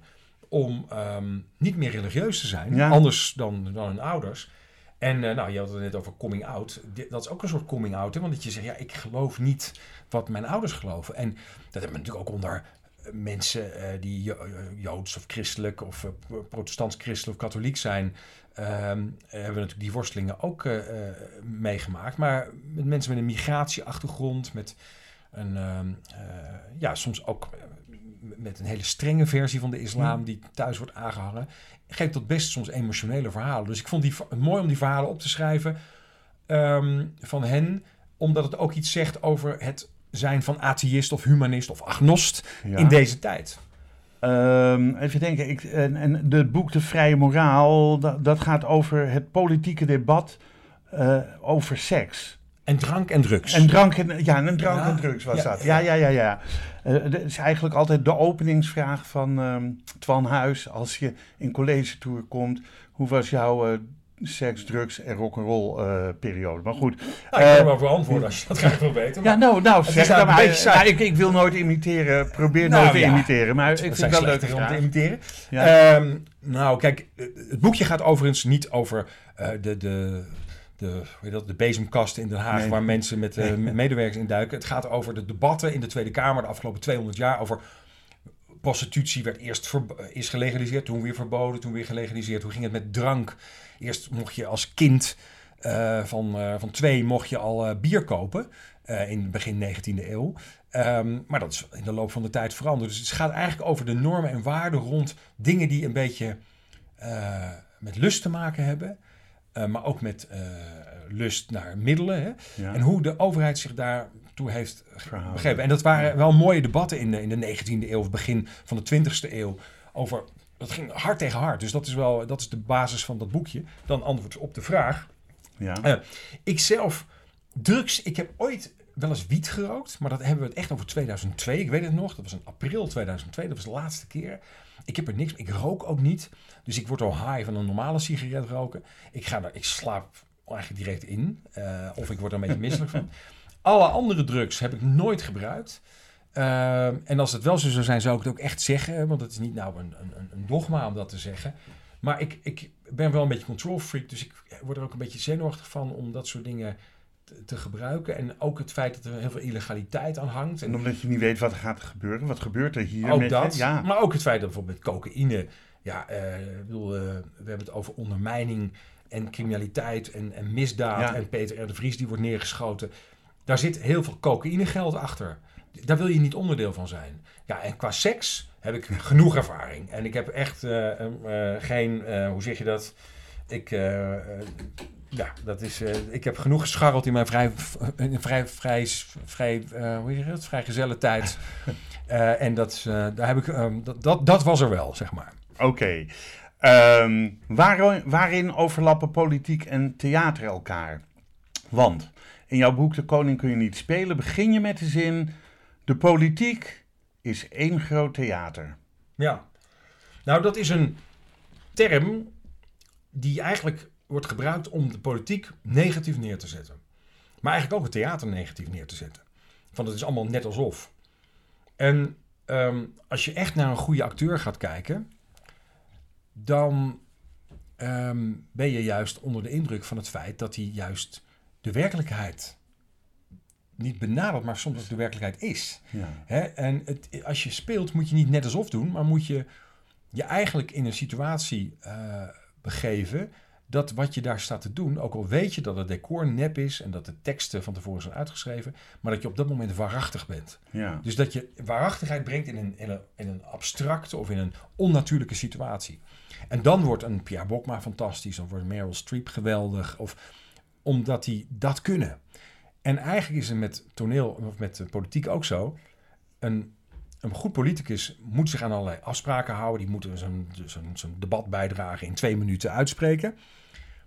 [SPEAKER 3] om um, niet meer religieus te zijn,
[SPEAKER 2] ja.
[SPEAKER 3] anders dan, dan hun ouders. En uh, nou, je had het net over coming out. Dat is ook een soort coming out, hè? want dat je zegt, ja, ik geloof niet wat mijn ouders geloven. En dat hebben we natuurlijk ook onder mensen uh, die jo joods of christelijk of uh, protestants christelijk of katholiek zijn, um, hebben we natuurlijk die worstelingen ook meegemaakt. Maar met mensen met een migratieachtergrond, met een, um, ja, soms ook met een hele strenge versie van de islam die thuis wordt aangehangen, geeft dat best soms emotionele verhalen. Dus ik vond die mooi om die verhalen op te schrijven um, van hen, omdat het ook iets zegt over het zijn van atheïst of humanist of agnost ja. in deze tijd.
[SPEAKER 2] Um, even denken, ik, en, en de boek De Vrije Moraal, dat, dat gaat over het politieke debat uh, over seks.
[SPEAKER 3] En drank en drugs.
[SPEAKER 2] En drank en, ja, en drank ja. en drugs was ja, dat. Ja, ja, ja, ja. Uh, dat is eigenlijk altijd de openingsvraag van um, Twan Huis. Als je in college tour komt, hoe was jouw uh, seks, drugs en rock'n'roll uh, periode? Maar goed.
[SPEAKER 3] Nou, ik kan er wel voor antwoorden als je dat graag wil weten.
[SPEAKER 2] Ja, nou, nou, zeg dat maar. Nou, ik, ik wil nooit imiteren. Probeer nou, nooit te imiteren. Maar ik vind het wel leuk
[SPEAKER 3] om te imiteren. Um, nou, kijk, het boekje gaat overigens niet over de... de de, weet dat, de bezemkasten in Den Haag, nee. waar mensen met uh, medewerkers in duiken. Het gaat over de debatten in de Tweede Kamer de afgelopen 200 jaar over prostitutie werd eerst is gelegaliseerd, toen weer verboden, toen weer gelegaliseerd. Hoe ging het met drank? Eerst mocht je als kind uh, van, uh, van twee mocht je al bier kopen in begin 19e eeuw. Um, maar dat is in de loop van de tijd veranderd. Dus het gaat eigenlijk over de normen en waarden rond dingen die een beetje met lust te maken hebben. Uh, maar ook met uh, lust naar middelen. Hè?
[SPEAKER 2] Ja.
[SPEAKER 3] En hoe de overheid zich daartoe heeft begrepen. En dat waren wel mooie debatten in de, in de 19e eeuw of begin van de 20e eeuw. Over, dat ging hard tegen hard. Dus dat is wel dat is de basis van dat boekje. Dan antwoord op de vraag.
[SPEAKER 2] Ja.
[SPEAKER 3] Uh, ik zelf, drugs, ik heb ooit wel eens wiet gerookt. Maar dat hebben we het echt over 2002. Ik weet het nog. Dat was in april 2002. Dat was de laatste keer. Ik heb er niks, ik rook ook niet. Dus ik word al high van een normale sigaret roken. Ik, ga daar, ik slaap eigenlijk direct in. Uh, of ik word er een beetje misselijk van. Alle andere drugs heb ik nooit gebruikt. Uh, en als het wel zo zou zijn, zou ik het ook echt zeggen. Want het is niet nou een, een, een dogma om dat te zeggen. Maar ik, ik ben wel een beetje control freak. Dus ik word er ook een beetje zenuwachtig van om dat soort dingen te, gebruiken. En ook het feit dat er heel veel illegaliteit aan hangt.
[SPEAKER 2] En omdat je niet weet wat er gaat gebeuren. Wat gebeurt er hier?
[SPEAKER 3] Ook
[SPEAKER 2] met
[SPEAKER 3] dat.
[SPEAKER 2] Ja.
[SPEAKER 3] Maar ook het feit dat bijvoorbeeld met cocaïne. Ja, uh, ik bedoel, uh, we hebben het over ondermijning en criminaliteit en, en misdaad.
[SPEAKER 2] Ja.
[SPEAKER 3] En Peter R. de Vries die wordt neergeschoten. Daar zit heel veel cocaïnegeld achter. Daar wil je niet onderdeel van zijn. Ja, en qua seks heb ik genoeg ervaring. En ik heb echt uh, geen, hoe zeg je dat? Ik, ja, dat is. Uh, ik heb genoeg gescharreld in mijn vrij, in vrij, vrij, vrij, uh, hoe heet het? vrij gezelle tijd. uh, en dat, daar heb ik, um, dat, dat, dat was er wel, zeg maar.
[SPEAKER 2] Oké. Okay. Um, waarin, waarin overlappen politiek en theater elkaar? Want In jouw boek De Koning kun je niet spelen begin je met de zin: De politiek is één groot theater.
[SPEAKER 3] Ja. Nou, dat is een term die eigenlijk wordt gebruikt om de politiek negatief neer te zetten. Maar eigenlijk ook het theater negatief neer te zetten. Van het is allemaal net alsof. En ehm, als je echt naar een goede acteur gaat kijken, dan ehm, ben je juist onder de indruk van het feit dat hij juist de werkelijkheid niet benadert, maar soms ook de werkelijkheid is.
[SPEAKER 2] Ja.
[SPEAKER 3] Hè? En het, als je speelt, moet je niet net alsof doen, maar moet je je eigenlijk in een situatie eh, begeven dat wat je daar staat te doen, ook al weet je dat het decor nep is en dat de teksten van tevoren zijn uitgeschreven, maar dat je op dat moment waarachtig bent.
[SPEAKER 2] Ja.
[SPEAKER 3] Dus dat je waarachtigheid brengt in een, in een, in een abstracte of in een onnatuurlijke situatie. En dan wordt een Pierre Bokma fantastisch, dan wordt Meryl Streep geweldig, of omdat die dat kunnen. En eigenlijk is het met toneel of met politiek ook zo. Een, een goed politicus moet zich aan allerlei afspraken houden. Die moeten zo'n debat bijdragen in twee minuten uitspreken.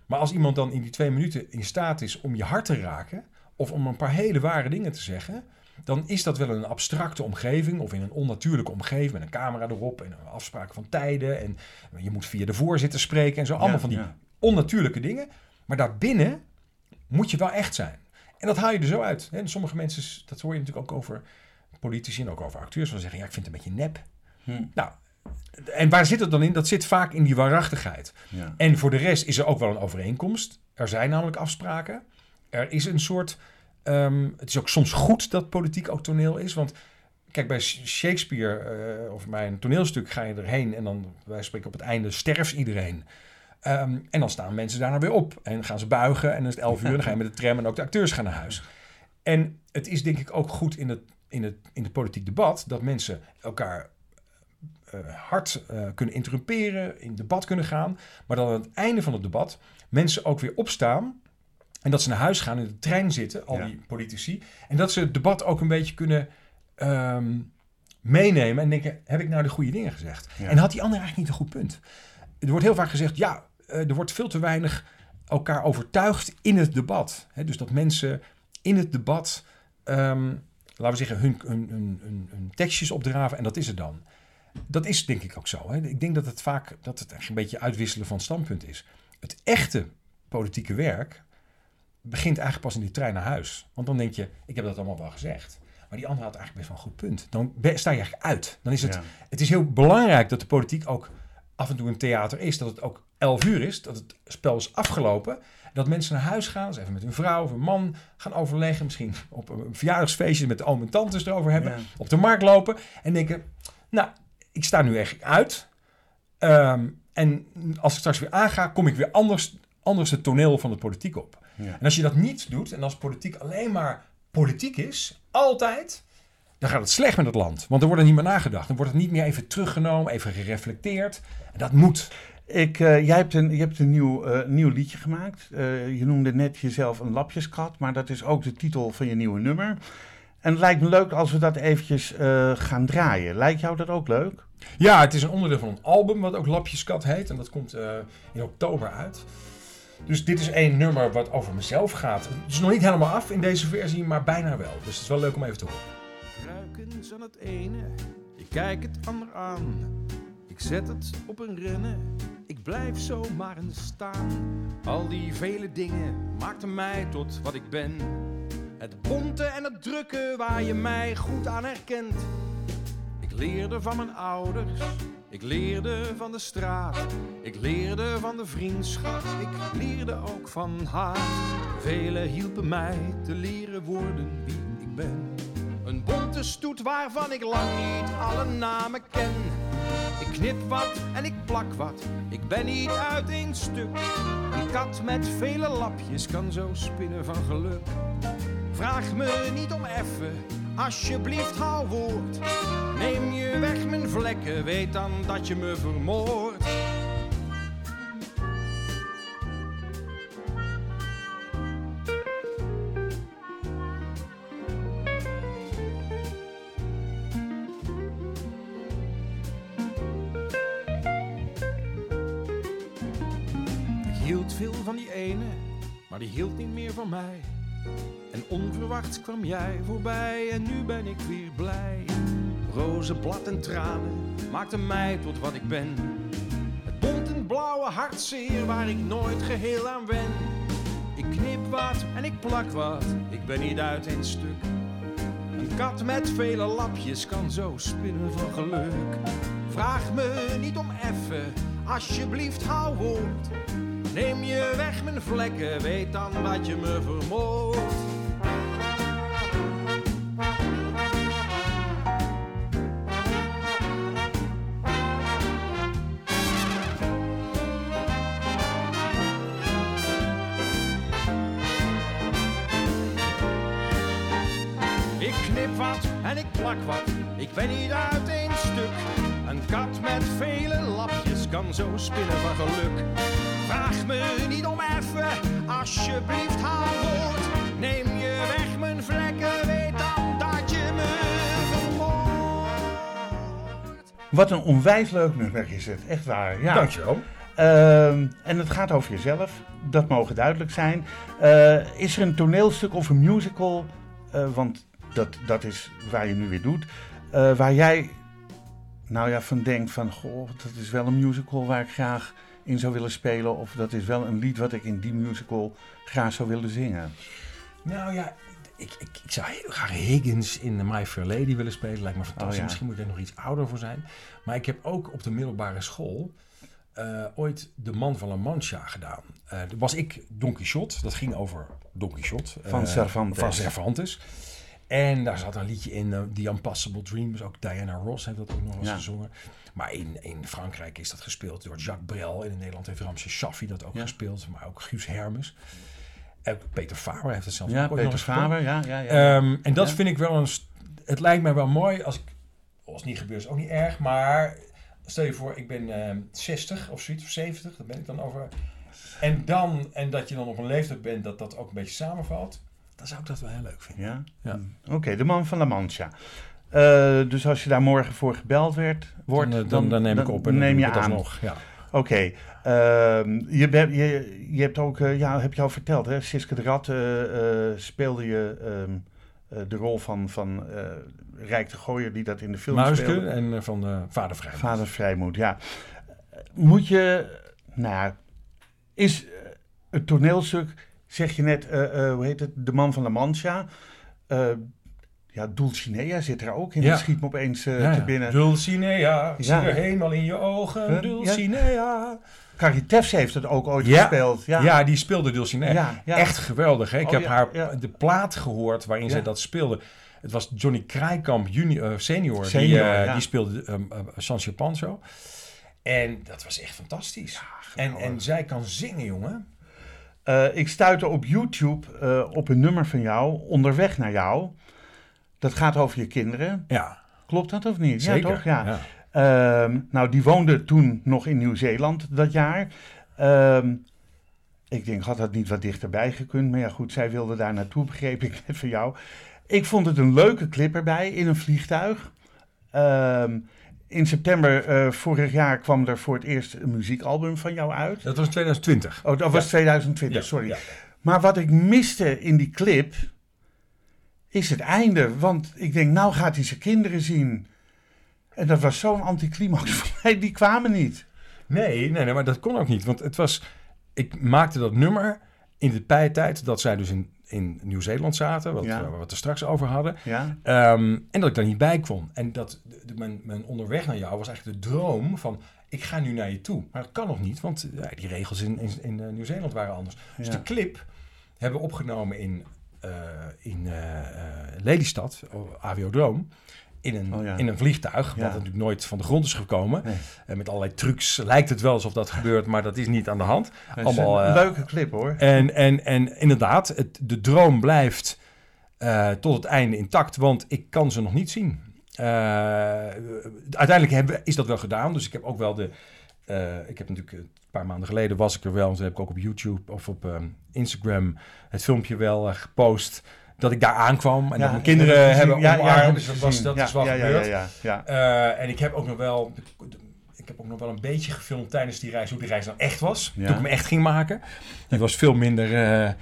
[SPEAKER 3] Maar als iemand dan in die twee minuten in staat is om je hart te raken, of om een paar hele ware dingen te zeggen, dan is dat wel een abstracte omgeving of in een onnatuurlijke omgeving met een camera erop en afspraken van tijden en je moet via de voorzitter spreken en zo. Allemaal
[SPEAKER 2] Ja,
[SPEAKER 3] van die
[SPEAKER 2] ja.
[SPEAKER 3] onnatuurlijke dingen. Maar daarbinnen moet je wel echt zijn. En dat haal je er zo uit. En sommige mensen, dat hoor je natuurlijk ook over politici en ook over acteurs, van zeggen, ja, ik vind het een beetje nep.
[SPEAKER 2] Hm.
[SPEAKER 3] Nou, en waar zit het dan in? Dat zit vaak in die waarachtigheid.
[SPEAKER 2] Ja.
[SPEAKER 3] En voor de rest is er ook wel een overeenkomst. Er zijn namelijk afspraken. Er is een soort. ehm, het is ook soms goed dat politiek ook toneel is. Want kijk, bij Shakespeare eh, of bij een toneelstuk ga je erheen en dan, wij spreken op het einde, sterft iedereen. Ehm, en dan staan mensen daarna weer op en gaan ze buigen en dan is het elf uur en dan ga je met de tram en ook de acteurs gaan naar huis. En het is denk ik ook goed in het, in het, in het politiek debat dat mensen elkaar eh, hard eh, kunnen interrumperen, in debat kunnen gaan. Maar dat aan het einde van het debat mensen ook weer opstaan. En dat ze naar huis gaan in de trein zitten, al
[SPEAKER 2] Ja.
[SPEAKER 3] die politici. En dat ze het debat ook een beetje kunnen ehm, meenemen en denken, heb ik nou de goede dingen gezegd?
[SPEAKER 2] Ja.
[SPEAKER 3] En had die ander eigenlijk niet een goed punt? Er wordt heel vaak gezegd, ja, eh, er wordt veel te weinig elkaar overtuigd in het debat. Hè, dus dat mensen in het debat, ehm, laten we zeggen, hun, hun, hun, hun, hun tekstjes opdraven en dat is het dan. Dat is denk ik ook zo. Hè. Ik denk dat het vaak dat het echt een beetje uitwisselen van standpunt is. Het echte politieke werk begint eigenlijk pas in die trein naar huis. Want dan denk je, ik heb dat allemaal wel gezegd. Maar die ander had eigenlijk best wel een goed punt. Dan sta je eigenlijk uit. Dan is het,
[SPEAKER 2] Ja.
[SPEAKER 3] het is heel belangrijk dat de politiek ook af en toe een theater is. Dat het ook 11 uur is. Dat het spel is afgelopen. Dat mensen naar huis gaan. Dus even met hun vrouw of hun man gaan overleggen. Misschien op een verjaardagsfeestje met de oom en tantes erover hebben.
[SPEAKER 2] Ja.
[SPEAKER 3] Op de markt lopen. En denken, nou, ik sta nu echt uit. Ehm, en als ik straks weer aanga, kom ik weer anders, anders het toneel van de politiek op.
[SPEAKER 2] Ja.
[SPEAKER 3] En als je dat niet doet, en als politiek alleen maar politiek is, altijd, dan gaat het slecht met het land. Want er wordt er niet meer nagedacht. Dan wordt het niet meer even teruggenomen, even gereflecteerd. En dat moet.
[SPEAKER 2] Ik, eh, jij hebt een, je hebt een nieuw, eh, nieuw liedje gemaakt. Eh, je noemde net jezelf een lapjeskat, maar dat is ook de titel van je nieuwe nummer. En het lijkt me leuk als we dat eventjes eh, gaan draaien. Lijkt jou dat ook leuk?
[SPEAKER 3] Ja, het is een onderdeel van een album, wat ook Lapjeskat heet. En dat komt eh, in oktober uit. Dus dit is één nummer wat over mezelf gaat. Het is nog niet helemaal af in deze versie, maar bijna wel. Dus het is wel leuk om even te horen.
[SPEAKER 4] Ik ruik eens aan het ene, ik kijk het ander aan. Ik zet het op een rennen, ik blijf zo maar eens staan. Al die vele dingen maakten mij tot wat ik ben. Het bonte en het drukke waar je mij goed aan herkent. Ik leerde van mijn ouders, ik leerde van de straat. Ik leerde van de vriendschap, ik leerde ook van haar. Velen hielpen mij te leren worden wie ik ben. Een bonte stoet waarvan ik lang niet alle namen ken. Ik knip wat en ik plak wat, ik ben niet uit één stuk. Die kat met vele lapjes kan zo spinnen van geluk. Vraag me niet om effen, alsjeblieft hou woord. Neem je weg mijn vlekken, weet dan dat je me vermoordt. Hield veel van die ene, maar die hield niet meer van mij. En onverwachts kwam jij voorbij en nu ben ik weer blij. Rozenblad en tranen maakten mij tot wat ik ben. Het bont en blauwe hartzeer waar ik nooit geheel aan wen. Ik knip wat en ik plak wat, ik ben niet uit een stuk. Een kat met vele lapjes kan zo spinnen van geluk. Vraag me niet om effen, alsjeblieft hou woord. Neem je weg mijn vlekken, weet dan wat je me vermoordt. Ik knip wat en ik plak wat, ik ben niet uit één stuk. Een kat met vele lapjes kan zo spinnen van geluk. Vraag me niet om effen, alsjeblieft hou woord. Neem je weg mijn vlekken, weet dan dat je me vermoordt.
[SPEAKER 2] Wat een onwijs leuk nummer is het, echt waar. Ja.
[SPEAKER 3] Dankjewel.
[SPEAKER 2] Ehm, en het gaat over jezelf, dat mogen duidelijk zijn. Eh, is er een toneelstuk of een musical, eh, want dat, dat is waar je nu weer doet, eh, waar jij nou ja, van denkt van, goh, dat is wel een musical waar ik graag in zou willen spelen, of dat is wel een lied wat ik in die musical graag zou willen zingen?
[SPEAKER 3] Nou ja, ik, ik, ik zou heel graag Higgins in My Fair Lady willen spelen. Lijkt me fantastisch.
[SPEAKER 2] Oh ja.
[SPEAKER 3] Misschien moet ik er nog iets ouder voor zijn. Maar ik heb ook op de middelbare school eh, ooit De Man van La Mancha gedaan. Toen was ik Don Quixote. Dat ging over Don Quixote.
[SPEAKER 2] Van
[SPEAKER 3] eh,
[SPEAKER 2] Cervantes.
[SPEAKER 3] Van Cervantes. En daar zat een liedje in, eh, The Impossible Dreams. Ook Diana Ross heeft dat ook nog eens
[SPEAKER 2] Ja.
[SPEAKER 3] gezongen. Maar in, in Frankrijk is dat gespeeld door Jacques Brel. En in Nederland heeft Ramses Shaffi dat ook
[SPEAKER 2] Ja.
[SPEAKER 3] gespeeld. Maar ook Guus Hermes. En ook Peter Faber heeft het zelfs
[SPEAKER 2] Ja,
[SPEAKER 3] ook ooit nog
[SPEAKER 2] Peter
[SPEAKER 3] eens.
[SPEAKER 2] Faber, ja, ja, ja.
[SPEAKER 3] Ehm, en dat vind ik wel een. Het lijkt mij wel mooi als ik. Als het niet gebeurt, is ook niet erg. Maar stel je voor, ik ben ehm 60 of zoiets, of 70, daar ben ik dan over. En dan, en dat je dan op een leeftijd bent dat dat ook een beetje samenvalt. Dan zou ik dat wel heel leuk vinden.
[SPEAKER 2] Ja?
[SPEAKER 3] Ja.
[SPEAKER 2] Oké, de man van La Mancha. Eh, dus als je daar morgen voor gebeld werd, wordt,
[SPEAKER 3] dan, eh, dan, dan neem ik op en
[SPEAKER 2] neem je aan.
[SPEAKER 3] alsnog. Ja.
[SPEAKER 2] Oké, ehm, je, je, je hebt ook, eh, ja, heb je al verteld, hè? Siske de Rat eh, eh, speelde je ehm, eh, de rol van, van eh, Rijk de Gooier, die dat in de film
[SPEAKER 3] Muiske
[SPEAKER 2] speelde.
[SPEAKER 3] en van eh Vader Vrij.
[SPEAKER 2] Vader Vrijmoed, ja. Moet je, nou ja, is het toneelstuk, zeg je net, eh, eh, hoe heet het, De Man van La Mancha. eh, ja, Dulcinea zit er ook in,
[SPEAKER 3] Ja.
[SPEAKER 2] dat schiet me opeens
[SPEAKER 3] Ja,
[SPEAKER 2] te binnen.
[SPEAKER 3] Dulcinea, zie
[SPEAKER 2] Ja.
[SPEAKER 3] er helemaal in je ogen. Dulcinea.
[SPEAKER 2] Carrie Tefs heeft het ook ooit gespeeld. Ja,
[SPEAKER 3] Ja. die speelde Dulcinea. Echt geweldig. Hè? Ik
[SPEAKER 2] Oh,
[SPEAKER 3] heb haar de plaat gehoord waarin zij dat speelde. Het was Johnny Krijkamp junior, senior, die,
[SPEAKER 2] Senior,
[SPEAKER 3] die speelde um, uh, Sancho Panzo. En dat was echt fantastisch. en, en zij kan zingen, jongen.
[SPEAKER 2] Eh, ik stuitte op YouTube eh, op een nummer van jou, Onderweg naar jou. Dat gaat over je kinderen.
[SPEAKER 3] Ja,
[SPEAKER 2] Klopt dat of niet?
[SPEAKER 3] zeker.
[SPEAKER 2] Ja, toch? Ja. Ehm, nou, die woonde toen nog in Nieuw-Zeeland dat jaar. Ehm, ik denk, had dat niet wat dichterbij gekund? Maar ja, goed, zij wilde daar naartoe, begreep ik net van jou. Ik vond het een leuke clip erbij in een vliegtuig. Ehm, in september eh, vorig jaar kwam er voor het eerst een muziekalbum van jou uit.
[SPEAKER 3] Dat was in 2020.
[SPEAKER 2] Oh, dat was 2020,
[SPEAKER 3] Ja,
[SPEAKER 2] sorry.
[SPEAKER 3] ja.
[SPEAKER 2] Maar wat ik miste in die clip is het einde. Want ik denk, nou gaat hij zijn kinderen zien. En dat was zo'n anticlimax voor mij, die kwamen niet.
[SPEAKER 3] Nee, nee, nee, maar dat kon ook niet. Want het was... Ik maakte dat nummer in de tijd dat zij dus in, in Nieuw-Zeeland zaten. Wat,
[SPEAKER 2] Ja.
[SPEAKER 3] eh, we het er straks over hadden.
[SPEAKER 2] Ja,
[SPEAKER 3] Ehm, en dat ik daar niet bij kon. En dat de, mijn, mijn onderweg naar jou was eigenlijk de droom van... ik ga nu naar je toe. Maar dat kan nog niet, want eh, die regels in, in, in eh, Nieuw-Zeeland waren anders. Dus de clip hebben we opgenomen in, eh, in eh, Lelystad, oh, Aviodroom... In een,
[SPEAKER 2] Oh ja.
[SPEAKER 3] in een vliegtuig,
[SPEAKER 2] Ja.
[SPEAKER 3] wat natuurlijk nooit van de grond is gekomen.
[SPEAKER 2] Nee.
[SPEAKER 3] En met allerlei trucs lijkt het wel alsof dat gebeurt, maar dat is niet aan de hand. Allemaal,
[SPEAKER 2] een
[SPEAKER 3] eh,
[SPEAKER 2] leuke clip hoor.
[SPEAKER 3] en, en, en inderdaad, het, de droom blijft eh, tot het einde intact, want ik kan ze nog niet zien. Eh, uiteindelijk hebben, is dat wel gedaan, dus ik heb ook wel de... ik heb natuurlijk een paar maanden geleden was ik er wel, en toen heb ik ook op YouTube of op ehm, Instagram het filmpje wel gepost dat ik daar aankwam en dat mijn kinderen hebben omarmd. dus dat, was, dat is
[SPEAKER 2] ja,
[SPEAKER 3] gebeurd. Eh, en ik heb ook nog wel. ik heb ook nog wel een beetje gefilmd tijdens die reis, hoe die reis nou echt was.
[SPEAKER 2] Ja.
[SPEAKER 3] Toen ik hem echt ging maken. Die was veel minder, eh, eh,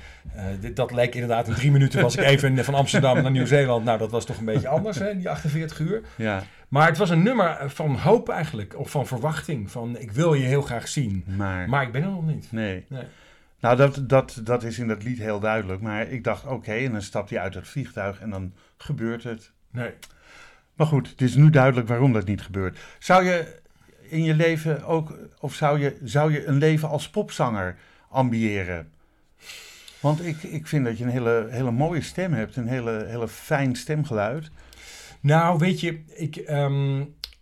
[SPEAKER 3] dit, dat leek inderdaad in drie minuten was ik even van Amsterdam naar Nieuw-Zeeland. Nou, dat was toch een beetje anders, hè, die 48 uur.
[SPEAKER 2] Ja,
[SPEAKER 3] Maar het was een nummer van hoop eigenlijk, of van verwachting. Van ik wil je heel graag zien,
[SPEAKER 2] maar,
[SPEAKER 3] maar ik ben er nog niet.
[SPEAKER 2] nee.
[SPEAKER 3] Nee.
[SPEAKER 2] Nou, dat, dat, dat is in dat lied heel duidelijk. Maar ik dacht, oké, en dan stapt hij uit het vliegtuig en dan gebeurt het.
[SPEAKER 3] Nee.
[SPEAKER 2] Maar goed, het is nu duidelijk waarom dat niet gebeurt. Zou je in je leven ook, of zou je, zou je een leven als popzanger ambiëren? Want ik, ik vind dat je een hele, hele mooie stem hebt, een hele, hele fijn stemgeluid.
[SPEAKER 3] Nou, weet je, ik, ehm,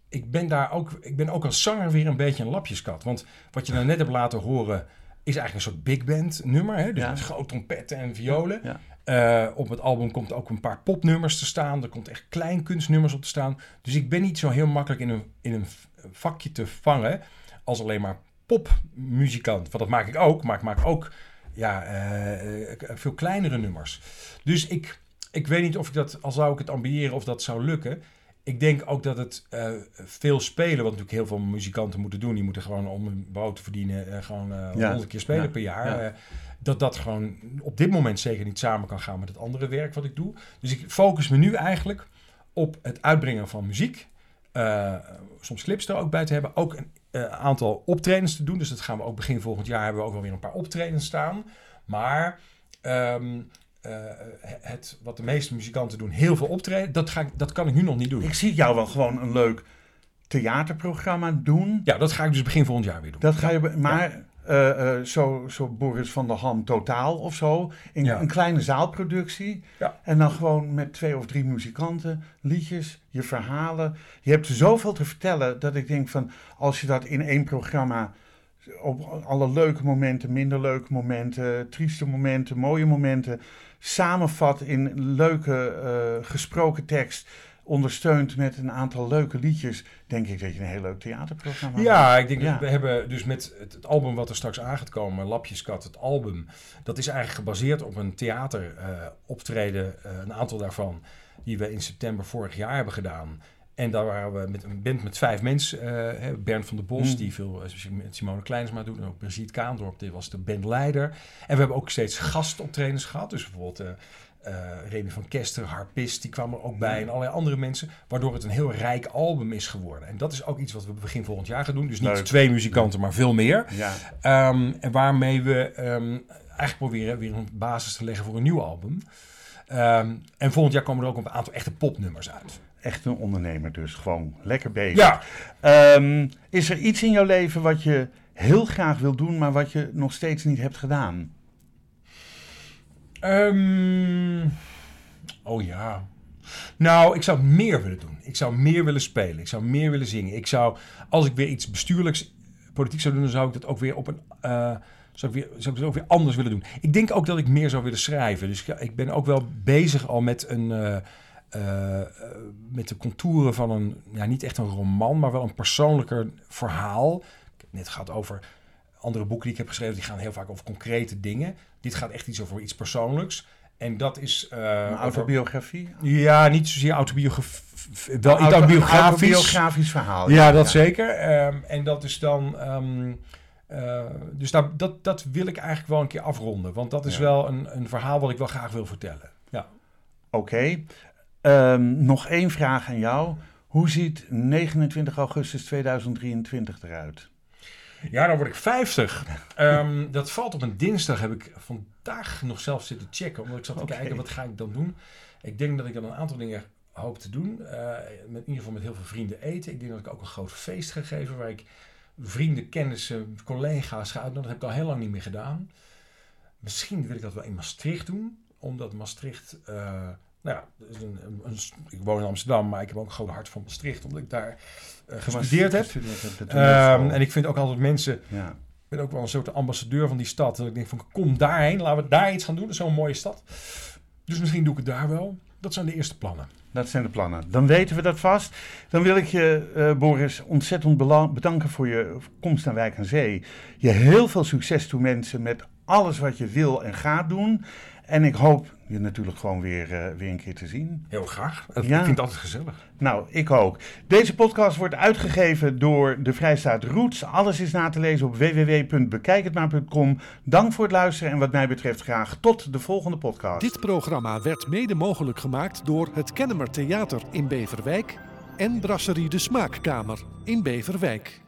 [SPEAKER 3] ik, ben daar ook, ik ben ook als zanger weer een beetje een lapjeskat. Want wat je nou net hebt laten horen, is eigenlijk een soort big band nummer. Hè? Dus
[SPEAKER 2] Ja.
[SPEAKER 3] met grote trompetten en violen.
[SPEAKER 2] Ja.
[SPEAKER 3] Eh, op het album komt ook een paar popnummers te staan. Er komt echt kleinkunstnummers op te staan. Dus ik ben niet zo heel makkelijk in een, in een vakje te vangen als alleen maar popmuzikant. Want dat maak ik ook, maar ik maak ook ja, eh, eh, veel kleinere nummers. Dus ik, ik weet niet of ik dat, al zou ik het ambiëren, of dat zou lukken. Ik denk ook dat het eh, veel spelen, wat natuurlijk heel veel muzikanten moeten doen. Die moeten gewoon om hun brood te verdienen, eh, gewoon eh
[SPEAKER 2] Ja,
[SPEAKER 3] honderd keer spelen
[SPEAKER 2] ja,
[SPEAKER 3] per jaar.
[SPEAKER 2] ja.
[SPEAKER 3] Dat dat gewoon op dit moment zeker niet samen kan gaan met het andere werk wat ik doe. Dus ik focus me nu eigenlijk op het uitbrengen van muziek. Soms clips er ook bij te hebben. Ook een aantal optredens te doen. Dus dat gaan we ook begin volgend jaar hebben we ook wel weer een paar optredens staan. Maar ehm, eh, het, wat de meeste muzikanten doen, heel veel optreden, dat, ga ik, dat kan ik nu nog niet doen.
[SPEAKER 2] Ik zie jou wel gewoon een leuk theaterprogramma doen.
[SPEAKER 3] Ja, dat ga ik dus begin volgend jaar weer doen.
[SPEAKER 2] Dat ga je, maar eh, eh, zo, zo Boris van der Ham totaal of zo. In
[SPEAKER 3] Ja.
[SPEAKER 2] een kleine zaalproductie.
[SPEAKER 3] Ja.
[SPEAKER 2] En dan gewoon met twee of drie muzikanten, liedjes, je verhalen. Je hebt zoveel te vertellen dat ik denk van als je dat in één programma op alle leuke momenten, minder leuke momenten, trieste momenten, mooie momenten samenvat in leuke eh, gesproken tekst. Ondersteund met een aantal leuke liedjes, denk ik dat je een heel leuk theaterprogramma hebt.
[SPEAKER 3] Ja, ik denk
[SPEAKER 2] Ja.
[SPEAKER 3] dat we hebben dus met het, het album wat er straks aan gaat komen, Lapjeskat, het album, dat is eigenlijk gebaseerd op een theateroptreden, optreden, eh, een aantal daarvan, die we in september vorig jaar hebben gedaan. En daar waren we met een band met vijf mensen. hè, Bernd van der Bos,
[SPEAKER 2] Mm.
[SPEAKER 3] die veel eh, met Simone Kleinsma doet. En ook Brigitte Kaandorp, die was de bandleider. En we hebben ook steeds gastoptredens gehad. Dus bijvoorbeeld eh, Remy van Kester, Harpist, die kwam er ook bij. En allerlei andere mensen. Waardoor het een heel rijk album is geworden. En dat is ook iets wat we begin volgend jaar gaan doen. Dus niet
[SPEAKER 2] Leuk.
[SPEAKER 3] twee muzikanten, maar veel meer.
[SPEAKER 2] Ja,
[SPEAKER 3] Ehm, en waarmee we ehm, eigenlijk proberen weer een basis te leggen voor een nieuw album. Ehm, en volgend jaar komen er ook een aantal echte popnummers uit.
[SPEAKER 2] Echt een ondernemer dus. Gewoon lekker bezig.
[SPEAKER 3] Ja,
[SPEAKER 2] Ehm, is er iets in jouw leven wat je heel graag wil doen, maar wat je nog steeds niet hebt gedaan?
[SPEAKER 3] Ehm, oh ja. Nou, ik zou meer willen doen. Ik zou meer willen spelen. Ik zou meer willen zingen. Ik zou, als ik weer iets bestuurlijks, politiek zou doen, dan zou ik dat ook weer op een. eh, zou ik, weer, zou ik het ook weer anders willen doen. Ik denk ook dat ik meer zou willen schrijven. Dus ik, ik ben ook wel bezig al met een. eh, eh, eh, met de contouren van een, ja, niet echt een roman, maar wel een persoonlijker verhaal. Ik heb net gehad over andere boeken die ik heb geschreven, die gaan heel vaak over concrete dingen. Dit gaat echt iets over iets persoonlijks. En dat is... eh,
[SPEAKER 2] Een
[SPEAKER 3] over-
[SPEAKER 2] autobiografie?
[SPEAKER 3] ja, niet zozeer autobiografisch. Wel
[SPEAKER 2] Auto-
[SPEAKER 3] autobiografisch.
[SPEAKER 2] autobiografisch verhaal.
[SPEAKER 3] Ja, dat zeker. Ehm, en dat is dan... ehm, eh, dus daar, dat, dat wil ik eigenlijk wel een keer afronden. Want dat is
[SPEAKER 2] Ja.
[SPEAKER 3] wel een, een verhaal wat ik wel graag wil vertellen. Ja.
[SPEAKER 2] Oké. Ehm, nog één vraag aan jou. Hoe ziet 29 augustus 2023 eruit?
[SPEAKER 3] Ja, dan word ik 50. Ehm, dat valt op een dinsdag. Heb ik vandaag nog zelf zitten checken. Omdat ik zat te kijken, wat ga ik dan doen? Ik denk dat ik dan een aantal dingen hoop te doen. Eh, met, in ieder geval met heel veel vrienden eten. Ik denk dat ik ook een groot feest ga geven. Waar ik vrienden, kennissen, collega's ga uitnodigen. Dat heb ik al heel lang niet meer gedaan. Misschien wil ik dat wel in Maastricht doen. Omdat Maastricht... eh, nou een, een, ik woon in Amsterdam, maar ik heb ook een groot hart van Maastricht. Omdat ik daar eh, gestudeerd heb.
[SPEAKER 2] Gestudeerd
[SPEAKER 3] Ehm, en ik vind ook altijd mensen
[SPEAKER 2] ja.
[SPEAKER 3] ik ben ook wel een soort ambassadeur van die stad. Dat ik denk van, kom daarheen, laten we daar iets gaan doen. Dat is zo'n mooie stad. Dus misschien doe ik het daar wel. Dat zijn de eerste plannen.
[SPEAKER 2] Dat zijn de plannen. Dan weten we dat vast. Dan wil ik je, eh, Boris, ontzettend bedanken voor je komst naar Wijk aan Zee. Je heel veel succes toewensen met alles wat je wil en gaat doen. En ik hoop je natuurlijk gewoon weer, uh, weer een keer te zien.
[SPEAKER 3] Heel graag. Ja. Ik vind het altijd gezellig.
[SPEAKER 2] Nou, ik ook. Deze podcast wordt uitgegeven door de Vrijstaat Roots. Alles is na te lezen op www.bekijkhetmaar.com. Dank voor het luisteren en wat mij betreft graag tot de volgende podcast.
[SPEAKER 1] Dit programma werd mede mogelijk gemaakt door het Kennemer Theater in Beverwijk en Brasserie de Smaakkamer in Beverwijk.